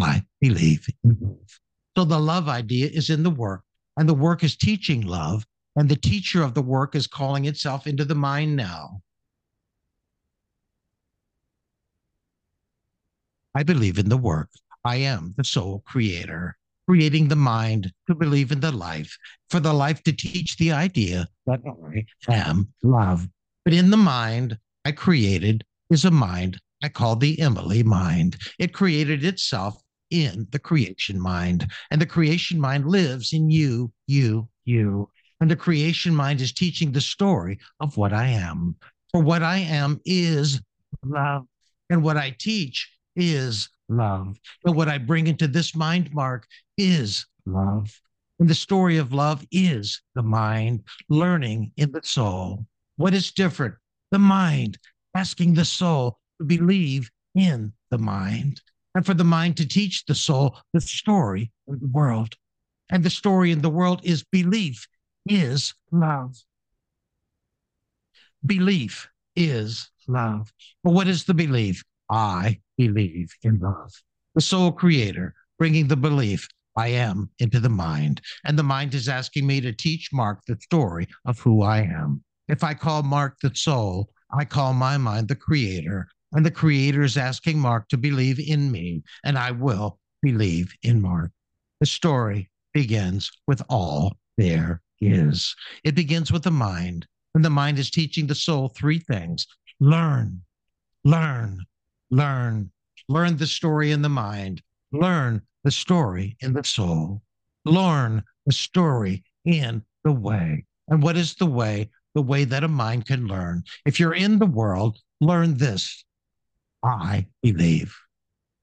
I believe in love. So the love idea is in the work, and the work is teaching love, and the teacher of the work is calling itself into the mind now. I believe in the work. I am the soul creator creating the mind to believe in the life, for the life to teach the idea that I am love. But in the mind I created is a mind I call the Emily mind. It created itself in the creation mind, and the creation mind lives in you, you, you. And the creation mind is teaching the story of what I am. For what I am is love, and what I teach is love. And what I bring into this mind mark is love. And the story of love is the mind learning in the soul. What is different? The mind asking the soul to believe in the mind and for the mind to teach the soul the story of the world. And the story in the world is belief is love. Belief is love. But what is the belief? I believe in love. The soul creator bringing the belief I am into the mind. And the mind is asking me to teach Mark the story of who I am. If I call Mark the soul, I call my mind the creator. And the creator is asking Mark to believe in me, and I will believe in Mark. The story begins with all there is. It begins with the mind, and the mind is teaching the soul three things learn, learn, learn, learn the story in the mind, learn the story in the soul. Learn the story in the way. And what is the way? The way that a mind can learn. If you're in the world, learn this I believe.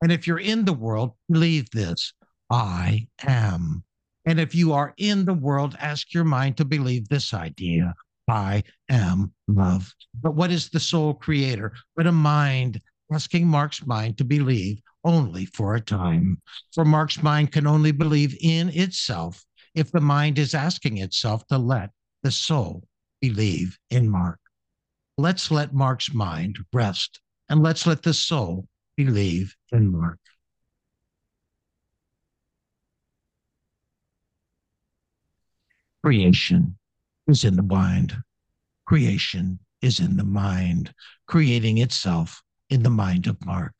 And if you're in the world, believe this I am. And if you are in the world, ask your mind to believe this idea I am love. But what is the soul creator? But a mind asking Mark's mind to believe only for a time. For Mark's mind can only believe in itself if the mind is asking itself to let the soul believe in Mark. Let's let Mark's mind rest and let's let the soul believe in Mark. Creation is in the mind. Creation is in the mind, creating itself in the mind of Mark.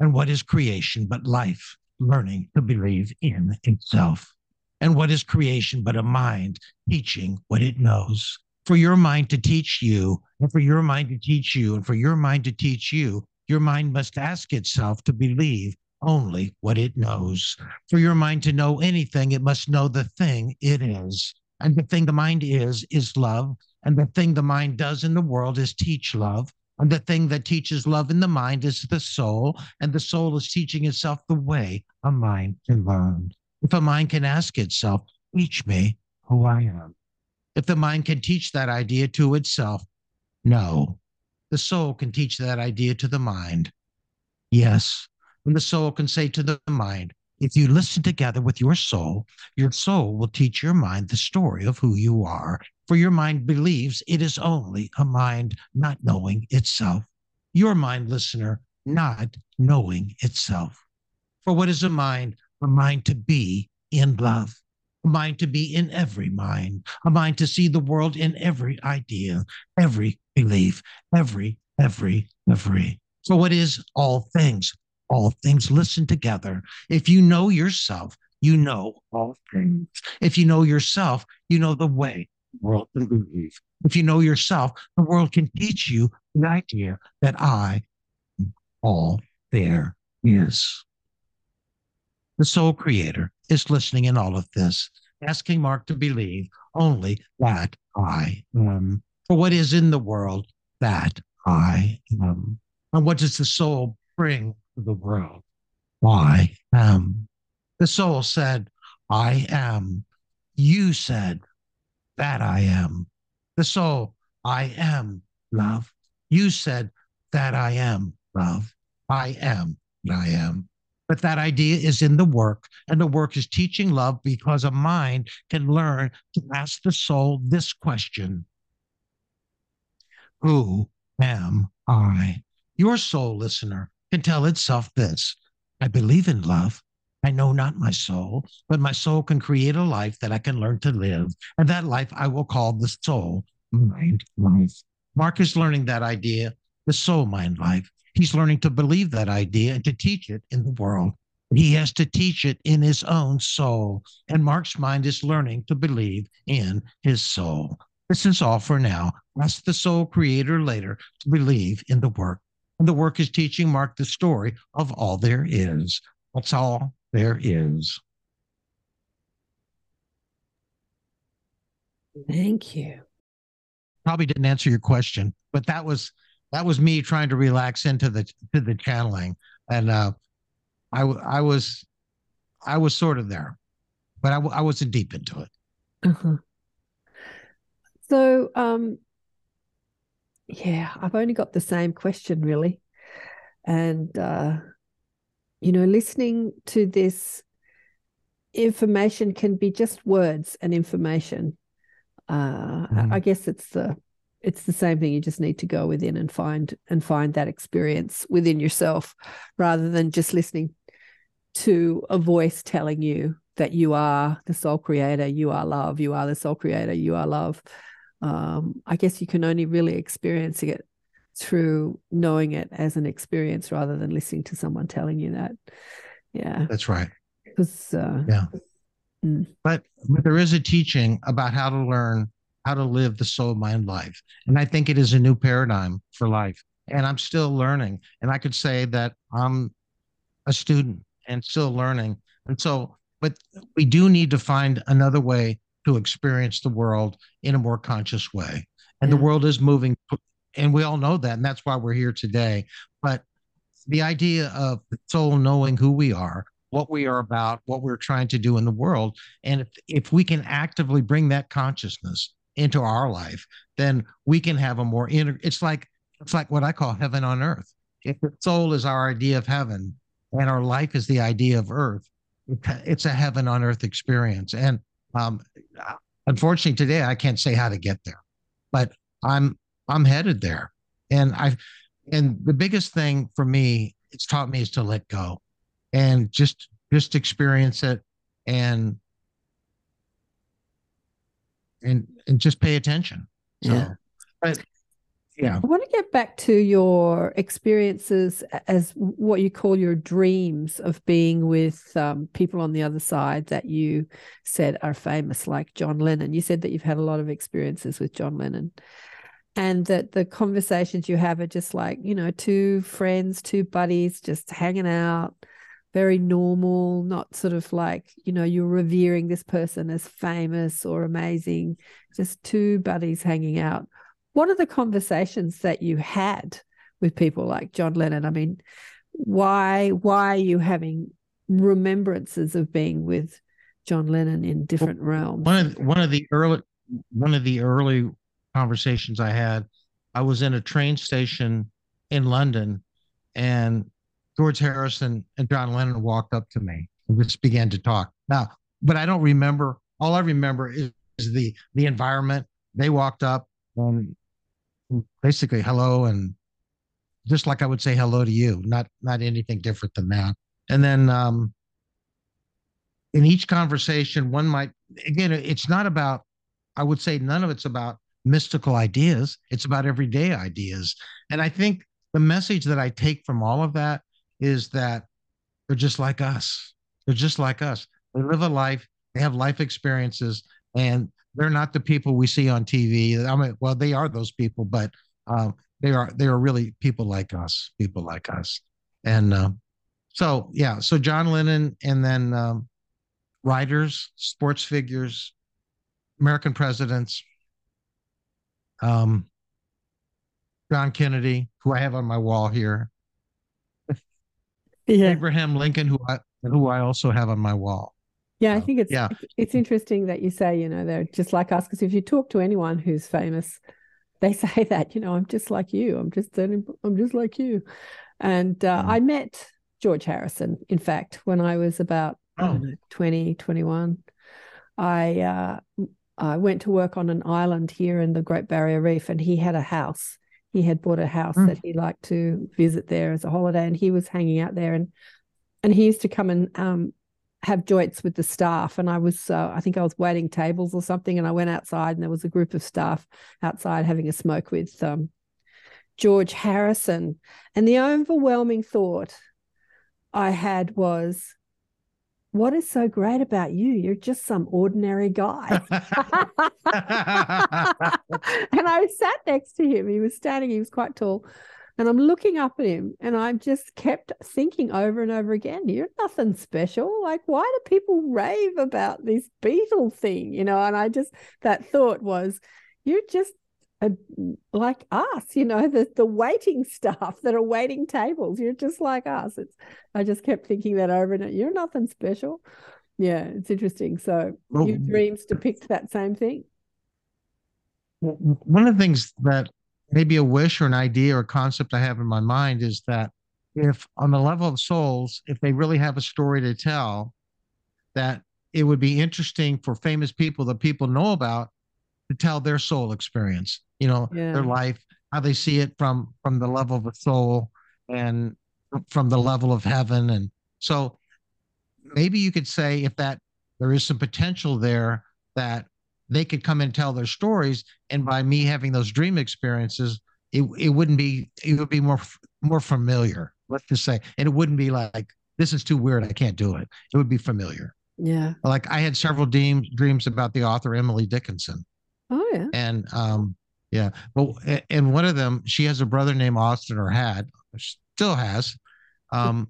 And what is creation but life learning to believe in itself? And what is creation but a mind teaching what it knows? For your mind to teach you, and for your mind to teach you, and for your mind to teach you, your mind must ask itself to believe only what it knows. For your mind to know anything, it must know the thing it is. And the thing the mind is, is love. And the thing the mind does in the world is teach love. And the thing that teaches love in the mind is the soul, and the soul is teaching itself the way a mind can learn. If a mind can ask itself, teach me who I am. If the mind can teach that idea to itself, no. The soul can teach that idea to the mind. Yes. And the soul can say to the mind, if you listen together with your soul, your soul will teach your mind the story of who you are. For your mind believes it is only a mind not knowing itself. Your mind, listener, not knowing itself. For what is a mind? A mind to be in love, a mind to be in every mind, a mind to see the world in every idea, every belief, every, every, every. So, what is all things? All things listen together. If you know yourself, you know all things. If you know yourself, you know the way world can believe. If you know yourself, the world can teach you the idea that I all there is. The soul creator is listening in all of this, asking Mark to believe only that I am. For what is in the world, that I am. And what does the soul bring to the world? I am. The soul said, I am. You said, that I am. The soul, I am love. You said, that I am love. I am I am. But that idea is in the work, and the work is teaching love because a mind can learn to ask the soul this question Who am I? Your soul listener can tell itself this I believe in love. I know not my soul, but my soul can create a life that I can learn to live. And that life I will call the soul mind life. Mark is learning that idea, the soul mind life. He's learning to believe that idea and to teach it in the world. He has to teach it in his own soul. And Mark's mind is learning to believe in his soul. This is all for now. Ask the soul creator later to believe in the work. And the work is teaching Mark the story of all there is. That's all there is.
Thank you.
Probably didn't answer your question, but that was that was me trying to relax into the to the channeling, and uh, I I was I was sort of there, but I, I wasn't deep into it.
Uh-huh. So, um, yeah, I've only got the same question really, and uh, you know, listening to this information can be just words and information. Uh,
Mhm.
I guess it's the it's the same thing. You just need to go within and find and find that experience within yourself, rather than just listening to a voice telling you that you are the soul creator, you are love, you are the soul creator, you are love. Um, I guess you can only really experience it through knowing it as an experience rather than listening to someone telling you that. Yeah,
That's right.
because uh,
But, but there is a teaching about how to learn how to live the soul mind life, and I think it is a new paradigm for life. And I'm still learning, and I could say that I'm a student and still learning. And so, but we do need to find another way to experience the world in a more conscious way. And the world is moving, and we all know that, and that's why we're here today. But the idea of the soul knowing who we are, what we are about, what we're trying to do in the world, and if, if we can actively bring that consciousness into our life, then we can have a more inner. It's like it's like what I call heaven on earth. If the soul is our idea of heaven, and our life is the idea of earth, it's a heaven on earth experience. And um, unfortunately, today I can't say how to get there, but I'm I'm headed there. And I and the biggest thing for me it's taught me is to let go and just just experience it and and and just pay attention. So,
Yeah.
but yeah,
I want to get back to your experiences as what you call your dreams of being with um, people on the other side that you said are famous, like John Lennon. You said that you've had a lot of experiences with John Lennon, and that the conversations you have are just like, you know, two friends, two buddies just hanging out, very normal, not sort of like, you know, you're revering this person as famous or amazing, just two buddies hanging out what are the conversations that you had with people like John Lennon? I mean, why why are you having remembrances of being with John Lennon in different realms.
One of one of the early one of the early conversations I had, I was in a train station in London, and George Harrison and John Lennon walked up to me and just began to talk. Now, but I don't remember. All I remember is, is the the environment. They walked up and basically hello and just like I would say hello to you, not not anything different than that. And then um, in each conversation, one might again, it's not about. I would say none of it's about mystical ideas. It's about everyday ideas. And I think the message that I take from all of that is that they're just like us. They're just like us. They live a life. They have life experiences, and they're not the people we see on TV. I mean, well, they are those people, but um, they are they are really people like us, people like us. And uh, so, yeah, so John Lennon, and then um, writers, sports figures, American presidents, um, John Kennedy, who I have on my wall here,
yeah.
Abraham Lincoln, who I who I also have on my wall.
Yeah, I think it's
yeah.
it's, interesting that you say, you know, they're just like us. Because if you talk to anyone who's famous, they say that, you know, I'm just like you. I'm just I'm just like you. And uh,
Mm.
I met George Harrison, in fact, when I was about I
Oh.
don't know, 20, 21. I uh, I went to work on an island here in the Great Barrier Reef, and he had a house. He had bought a house
Mm.
that he liked to visit there as a holiday, and he was hanging out there, and and he used to come and um, have joints with the staff. And I was, uh, I think I was waiting tables or something, and I went outside, and there was a group of staff outside having a smoke with um, George Harrison, and the overwhelming thought I had was. What is so great about you? You're just some ordinary guy. and I sat next to him. He was standing, he was quite tall. And I'm looking up at him and I just kept thinking over and over again, you're nothing special. Like, why do people rave about this Beatle thing? You know, and I just, that thought was, you're just like us, you know, the, the waiting staff that are waiting tables. You're just like us. It's, I just kept thinking that over and. You're nothing special. Yeah, it's interesting. So
Well,
your dreams depict that same thing.
one of the things that maybe a wish or an idea or a concept I have in my mind is that if on the level of souls, if they really have a story to tell, that it would be interesting for famous people that people know about to tell their soul experience, you know,
Yeah.
their life, how they see it from from the level of the soul and from the level of heaven. And so maybe you could say if that there is some potential there that they could come and tell their stories and by me having those dream experiences it, it wouldn't be it would be more more familiar let's just say and it wouldn't be like this is too weird i can't do it it would be familiar
Yeah.
like i had several dreams dreams about the author emily dickinson
Oh, yeah.
and um yeah but and one of them she has a brother named austin or had still has. Um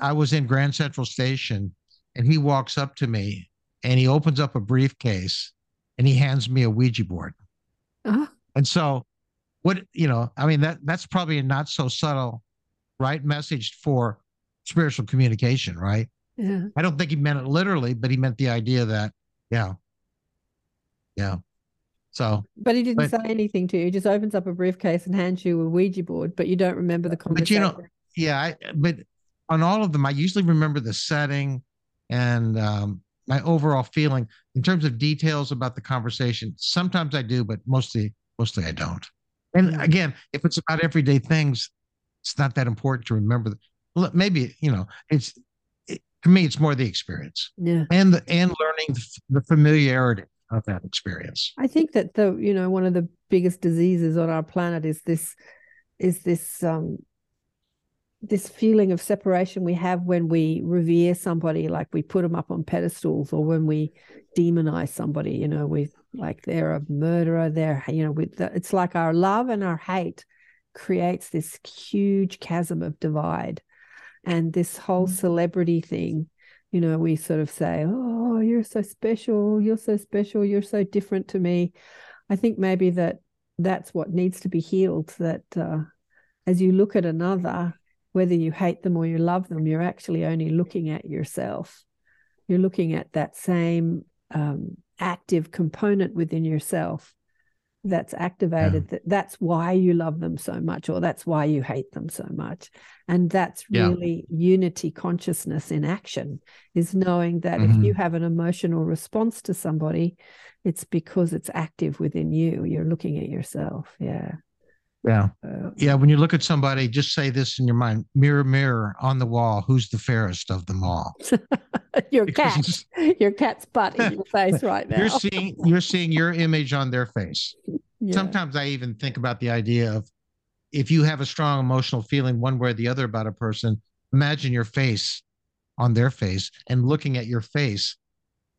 i was in grand central station and he walks up to me and he opens up a briefcase and he hands me a ouija board.
Uh-huh.
and so what you know i mean that that's probably a not so subtle right message for spiritual communication right?
Yeah.
i don't think he meant it literally but he meant the idea that yeah. Yeah so
But he didn't
But-
say anything to you. He just opens up a briefcase and hands you a Ouija board, but you don't remember the conversation.
But you know, yeah, I, but on all of them, I usually remember the setting and um, my overall feeling in terms of details about the conversation. Sometimes I do, but mostly, mostly I don't. And
Mm.
again, if it's about everyday things, it's not that important to remember. Well, Maybe you know, it's it, to me, it's more the experience
yeah.
and the and learning the, the familiarity of that experience.
I think that the you know one of the biggest diseases on our planet is this is this um this feeling of separation we have when we revere somebody like we put them up on pedestals or when we demonize somebody you know we like they're a murderer they're you know with the, it's like our love and our hate creates this huge chasm of divide and this whole celebrity thing you know we sort of say oh you're so special you're so special you're so different to me. I think maybe that that's what needs to be healed that uh, as you look at another whether you hate them or you love them you're actually only looking at yourself. You're looking at that same um, active component within yourself that's activated yeah. that that's why you love them so much or that's why you hate them so much and that's really yeah. unity consciousness in action is knowing that mm-hmm. if you have an emotional response to somebody it's because it's active within you you're looking at yourself yeah
yeah. Uh, yeah. When you look at somebody, just say this in your mind mirror, mirror on the wall, who's the fairest of them all?
your cat. Your cat's butt in your face right now.
You're seeing you're seeing your image on their face. Yeah. Sometimes I even think about the idea of if you have a strong emotional feeling one way or the other about a person, imagine your face on their face and looking at your face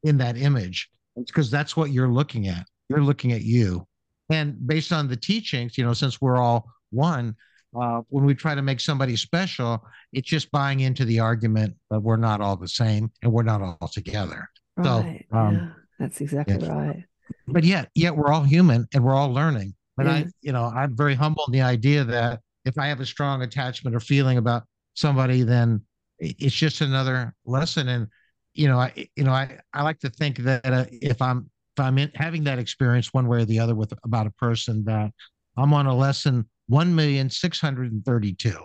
in that image. Because that's what you're looking at. You're looking at you and based on the teachings, you know, since we're all one, uh, when we try to make somebody special, it's just buying into the argument that we're not all the same and we're not all together.
Right. So um, yeah, that's exactly right.
But yet, yet we're all human and we're all learning. But I, you know, I'm very humble in the idea that if I have a strong attachment or feeling about somebody, then it's just another lesson. And you know, I, you know, I, I like to think that uh, if I'm if I'm in, having that experience one way or the other with about a person that I'm on a lesson one million six hundred and thirty-two.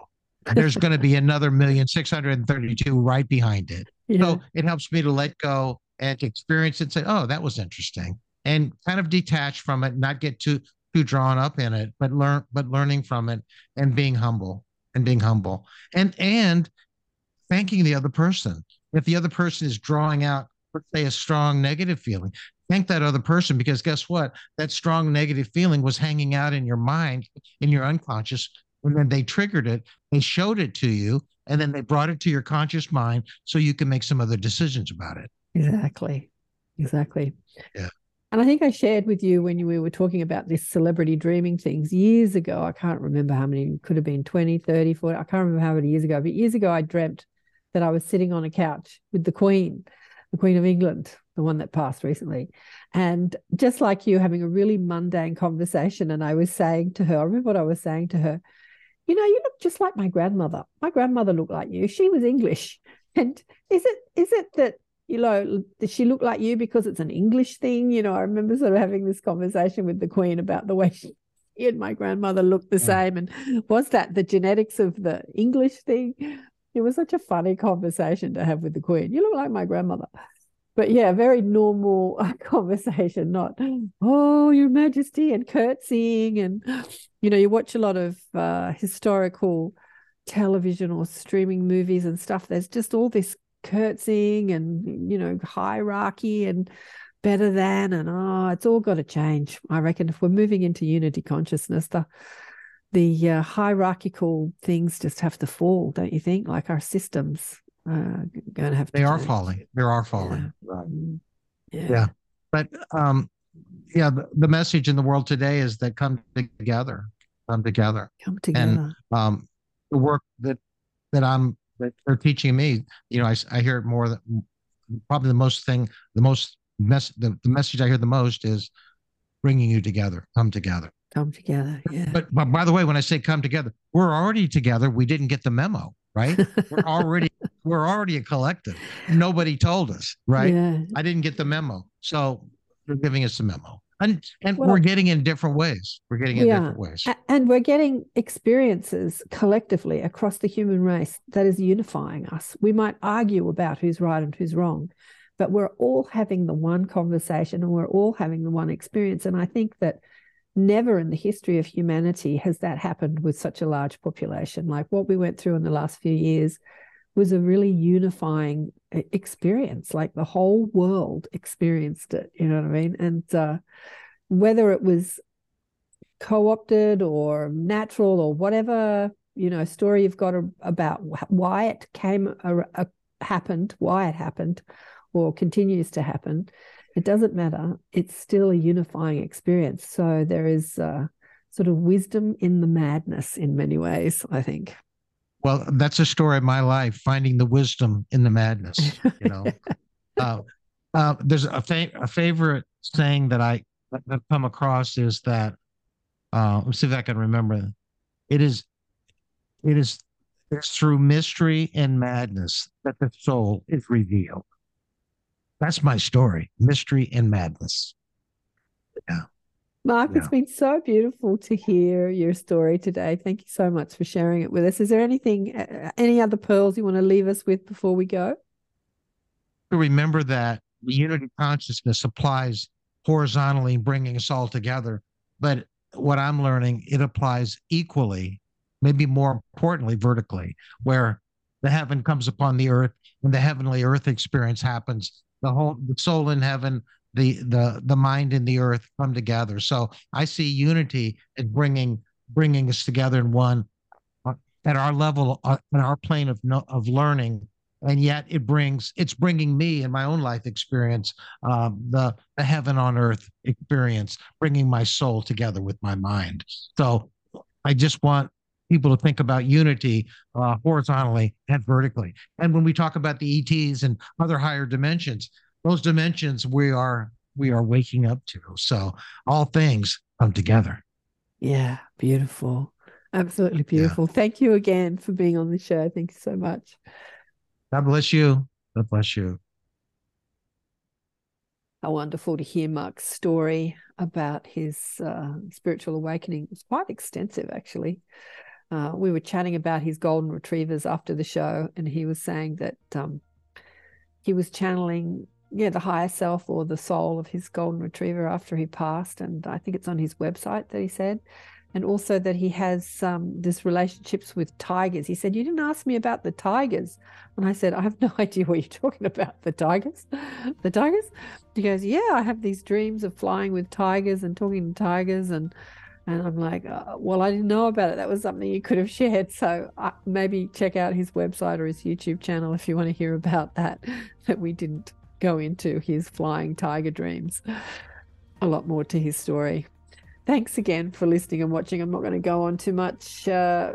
There's going to be another million six hundred and thirty-two right behind it. Yeah. So it helps me to let go and experience it and say, "Oh, that was interesting," and kind of detach from it, not get too too drawn up in it, but learn, but learning from it and being humble and being humble and and thanking the other person. If the other person is drawing out let's say a strong negative feeling thank that other person because guess what? That strong negative feeling was hanging out in your mind, in your unconscious. And then they triggered it, they showed it to you, and then they brought it to your conscious mind so you can make some other decisions about it.
Exactly. Exactly.
Yeah.
And I think I shared with you when we were talking about this celebrity dreaming things years ago. I can't remember how many, could have been 20, 30, 40. I can't remember how many years ago, but years ago I dreamt that I was sitting on a couch with the Queen, the Queen of England, the one that passed recently. And just like you, having a really mundane conversation. And I was saying to her, I remember what I was saying to her, you know, you look just like my grandmother. My grandmother looked like you. She was English. And is it is it that, you know, does she look like you because it's an English thing? You know, I remember sort of having this conversation with the Queen about the way she and my grandmother looked the yeah. same. And was that the genetics of the English thing? It was such a funny conversation to have with the Queen. You look like my grandmother but yeah, very normal conversation, not, oh, your majesty, and curtsying. And, you know, you watch a lot of uh, historical television or streaming movies and stuff. There's just all this curtsying and, you know, hierarchy and better than. And, oh, it's all got to change. I reckon if we're moving into unity consciousness, the, the uh, hierarchical things just have to fall, don't you think? Like our systems uh, going to have to
they are falling they are falling
yeah. Right.
yeah. yeah but um yeah the, the, message in the world today is that come together come together
come together and
um the work that that i'm that they're teaching me you know i, I hear it more than probably the most thing the most mess the, the message i hear the most is bringing you together come together
come together yeah
but, but by the way when i say come together we're already together we didn't get the memo right we're already we're already a collective. Nobody told us, right? Yeah. I didn't get the memo. So they're giving us a memo. And and well, we're getting in different ways. We're getting in yeah. different ways.
And we're getting experiences collectively across the human race that is unifying us. We might argue about who's right and who's wrong, but we're all having the one conversation and we're all having the one experience. And I think that never in the history of humanity has that happened with such a large population. Like what we went through in the last few years was a really unifying experience. Like the whole world experienced it. You know what I mean? And uh, whether it was co-opted or natural or whatever you know story you've got about why it came a, happened, why it happened, or continues to happen. It doesn't matter. It's still a unifying experience. So there is uh, sort of wisdom in the madness in many ways. I think.
Well, that's a story of my life, finding the wisdom in the madness. You know, uh, uh, there's a, fa- a favorite saying that I have come across is that uh, let's see if I can remember. It is, it is, it's through mystery and madness that the soul is revealed. That's my story mystery and madness. Yeah.
Mark,
Yeah.
it's been so beautiful to hear your story today. Thank you so much for sharing it with us. Is there anything, any other pearls you want to leave us with before we go?
remember that the unity consciousness applies horizontally, bringing us all together. But what I'm learning, it applies equally, maybe more importantly, vertically, where the heaven comes upon the earth and the heavenly earth experience happens. The whole the soul in heaven, the the the mind in the earth come together. So I see unity as bringing bringing us together in one uh, at our level, uh, at our plane of no, of learning and yet it brings it's bringing me in my own life experience um, the the heaven on earth experience bringing my soul together with my mind so i just want people to think about unity uh, horizontally and vertically and when we talk about the ets and other higher dimensions those dimensions we are we are waking up to so all things come together
Yeah, beautiful. Absolutely beautiful. Thank you again for being on the show. Thank you so much.
god bless you god bless you
How wonderful to hear Mark's story about his uh, spiritual awakening. It's quite extensive, actually. Uh, we were chatting about his golden retrievers after the show, and he was saying that um, he was channeling, yeah, the higher self or the soul of his golden retriever after he passed. And I think it's on his website that he said. And also that he has um, this relationships with tigers. He said, You didn't ask me about the tigers. And I said, I have no idea what you're talking about. The tigers? The tigers? He goes, Yeah, I have these dreams of flying with tigers and talking to tigers. And and I'm like, uh, Well, I didn't know about it. That was something you could have shared. So uh, maybe check out his website or his YouTube channel if you want to hear about that, that we didn't go into his flying tiger dreams. A lot more to his story. Thanks again for listening and watching. I'm not going to go on too much. Uh,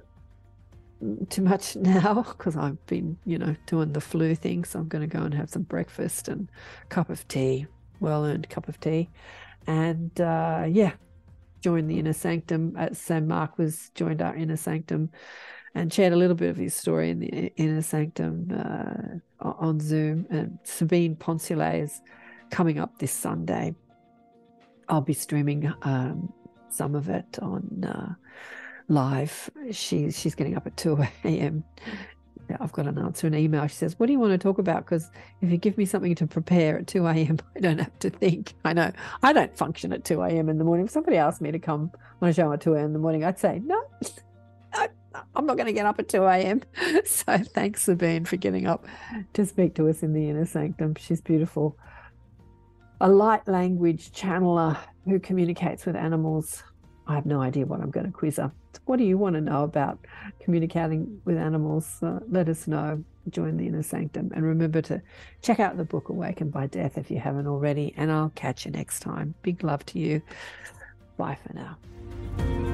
too much now because I've been, you know, doing the flu thing. So I'm going to go and have some breakfast and cup of tea, well earned cup of tea. And uh, yeah, join the inner sanctum. As Sam Mark was joined our inner sanctum and shared a little bit of his story in the inner sanctum uh, on Zoom. And Sabine Poncelet is coming up this Sunday. I'll be streaming um, some of it on uh, live. She's she's getting up at two a.m. I've got an answer an email. She says, "What do you want to talk about? Because if you give me something to prepare at two a.m., I don't have to think. I know I don't function at two a.m. in the morning. If somebody asked me to come on a show at two a.m. in the morning, I'd say no. I, I'm not going to get up at 2 a.m. So thanks, Sabine, for getting up to speak to us in the inner sanctum. She's beautiful. A light language channeler who communicates with animals. I have no idea what I'm going to quiz her. What do you want to know about communicating with animals? Uh, let us know. Join the inner sanctum. And remember to check out the book Awakened by Death if you haven't already. And I'll catch you next time. Big love to you. Bye for now.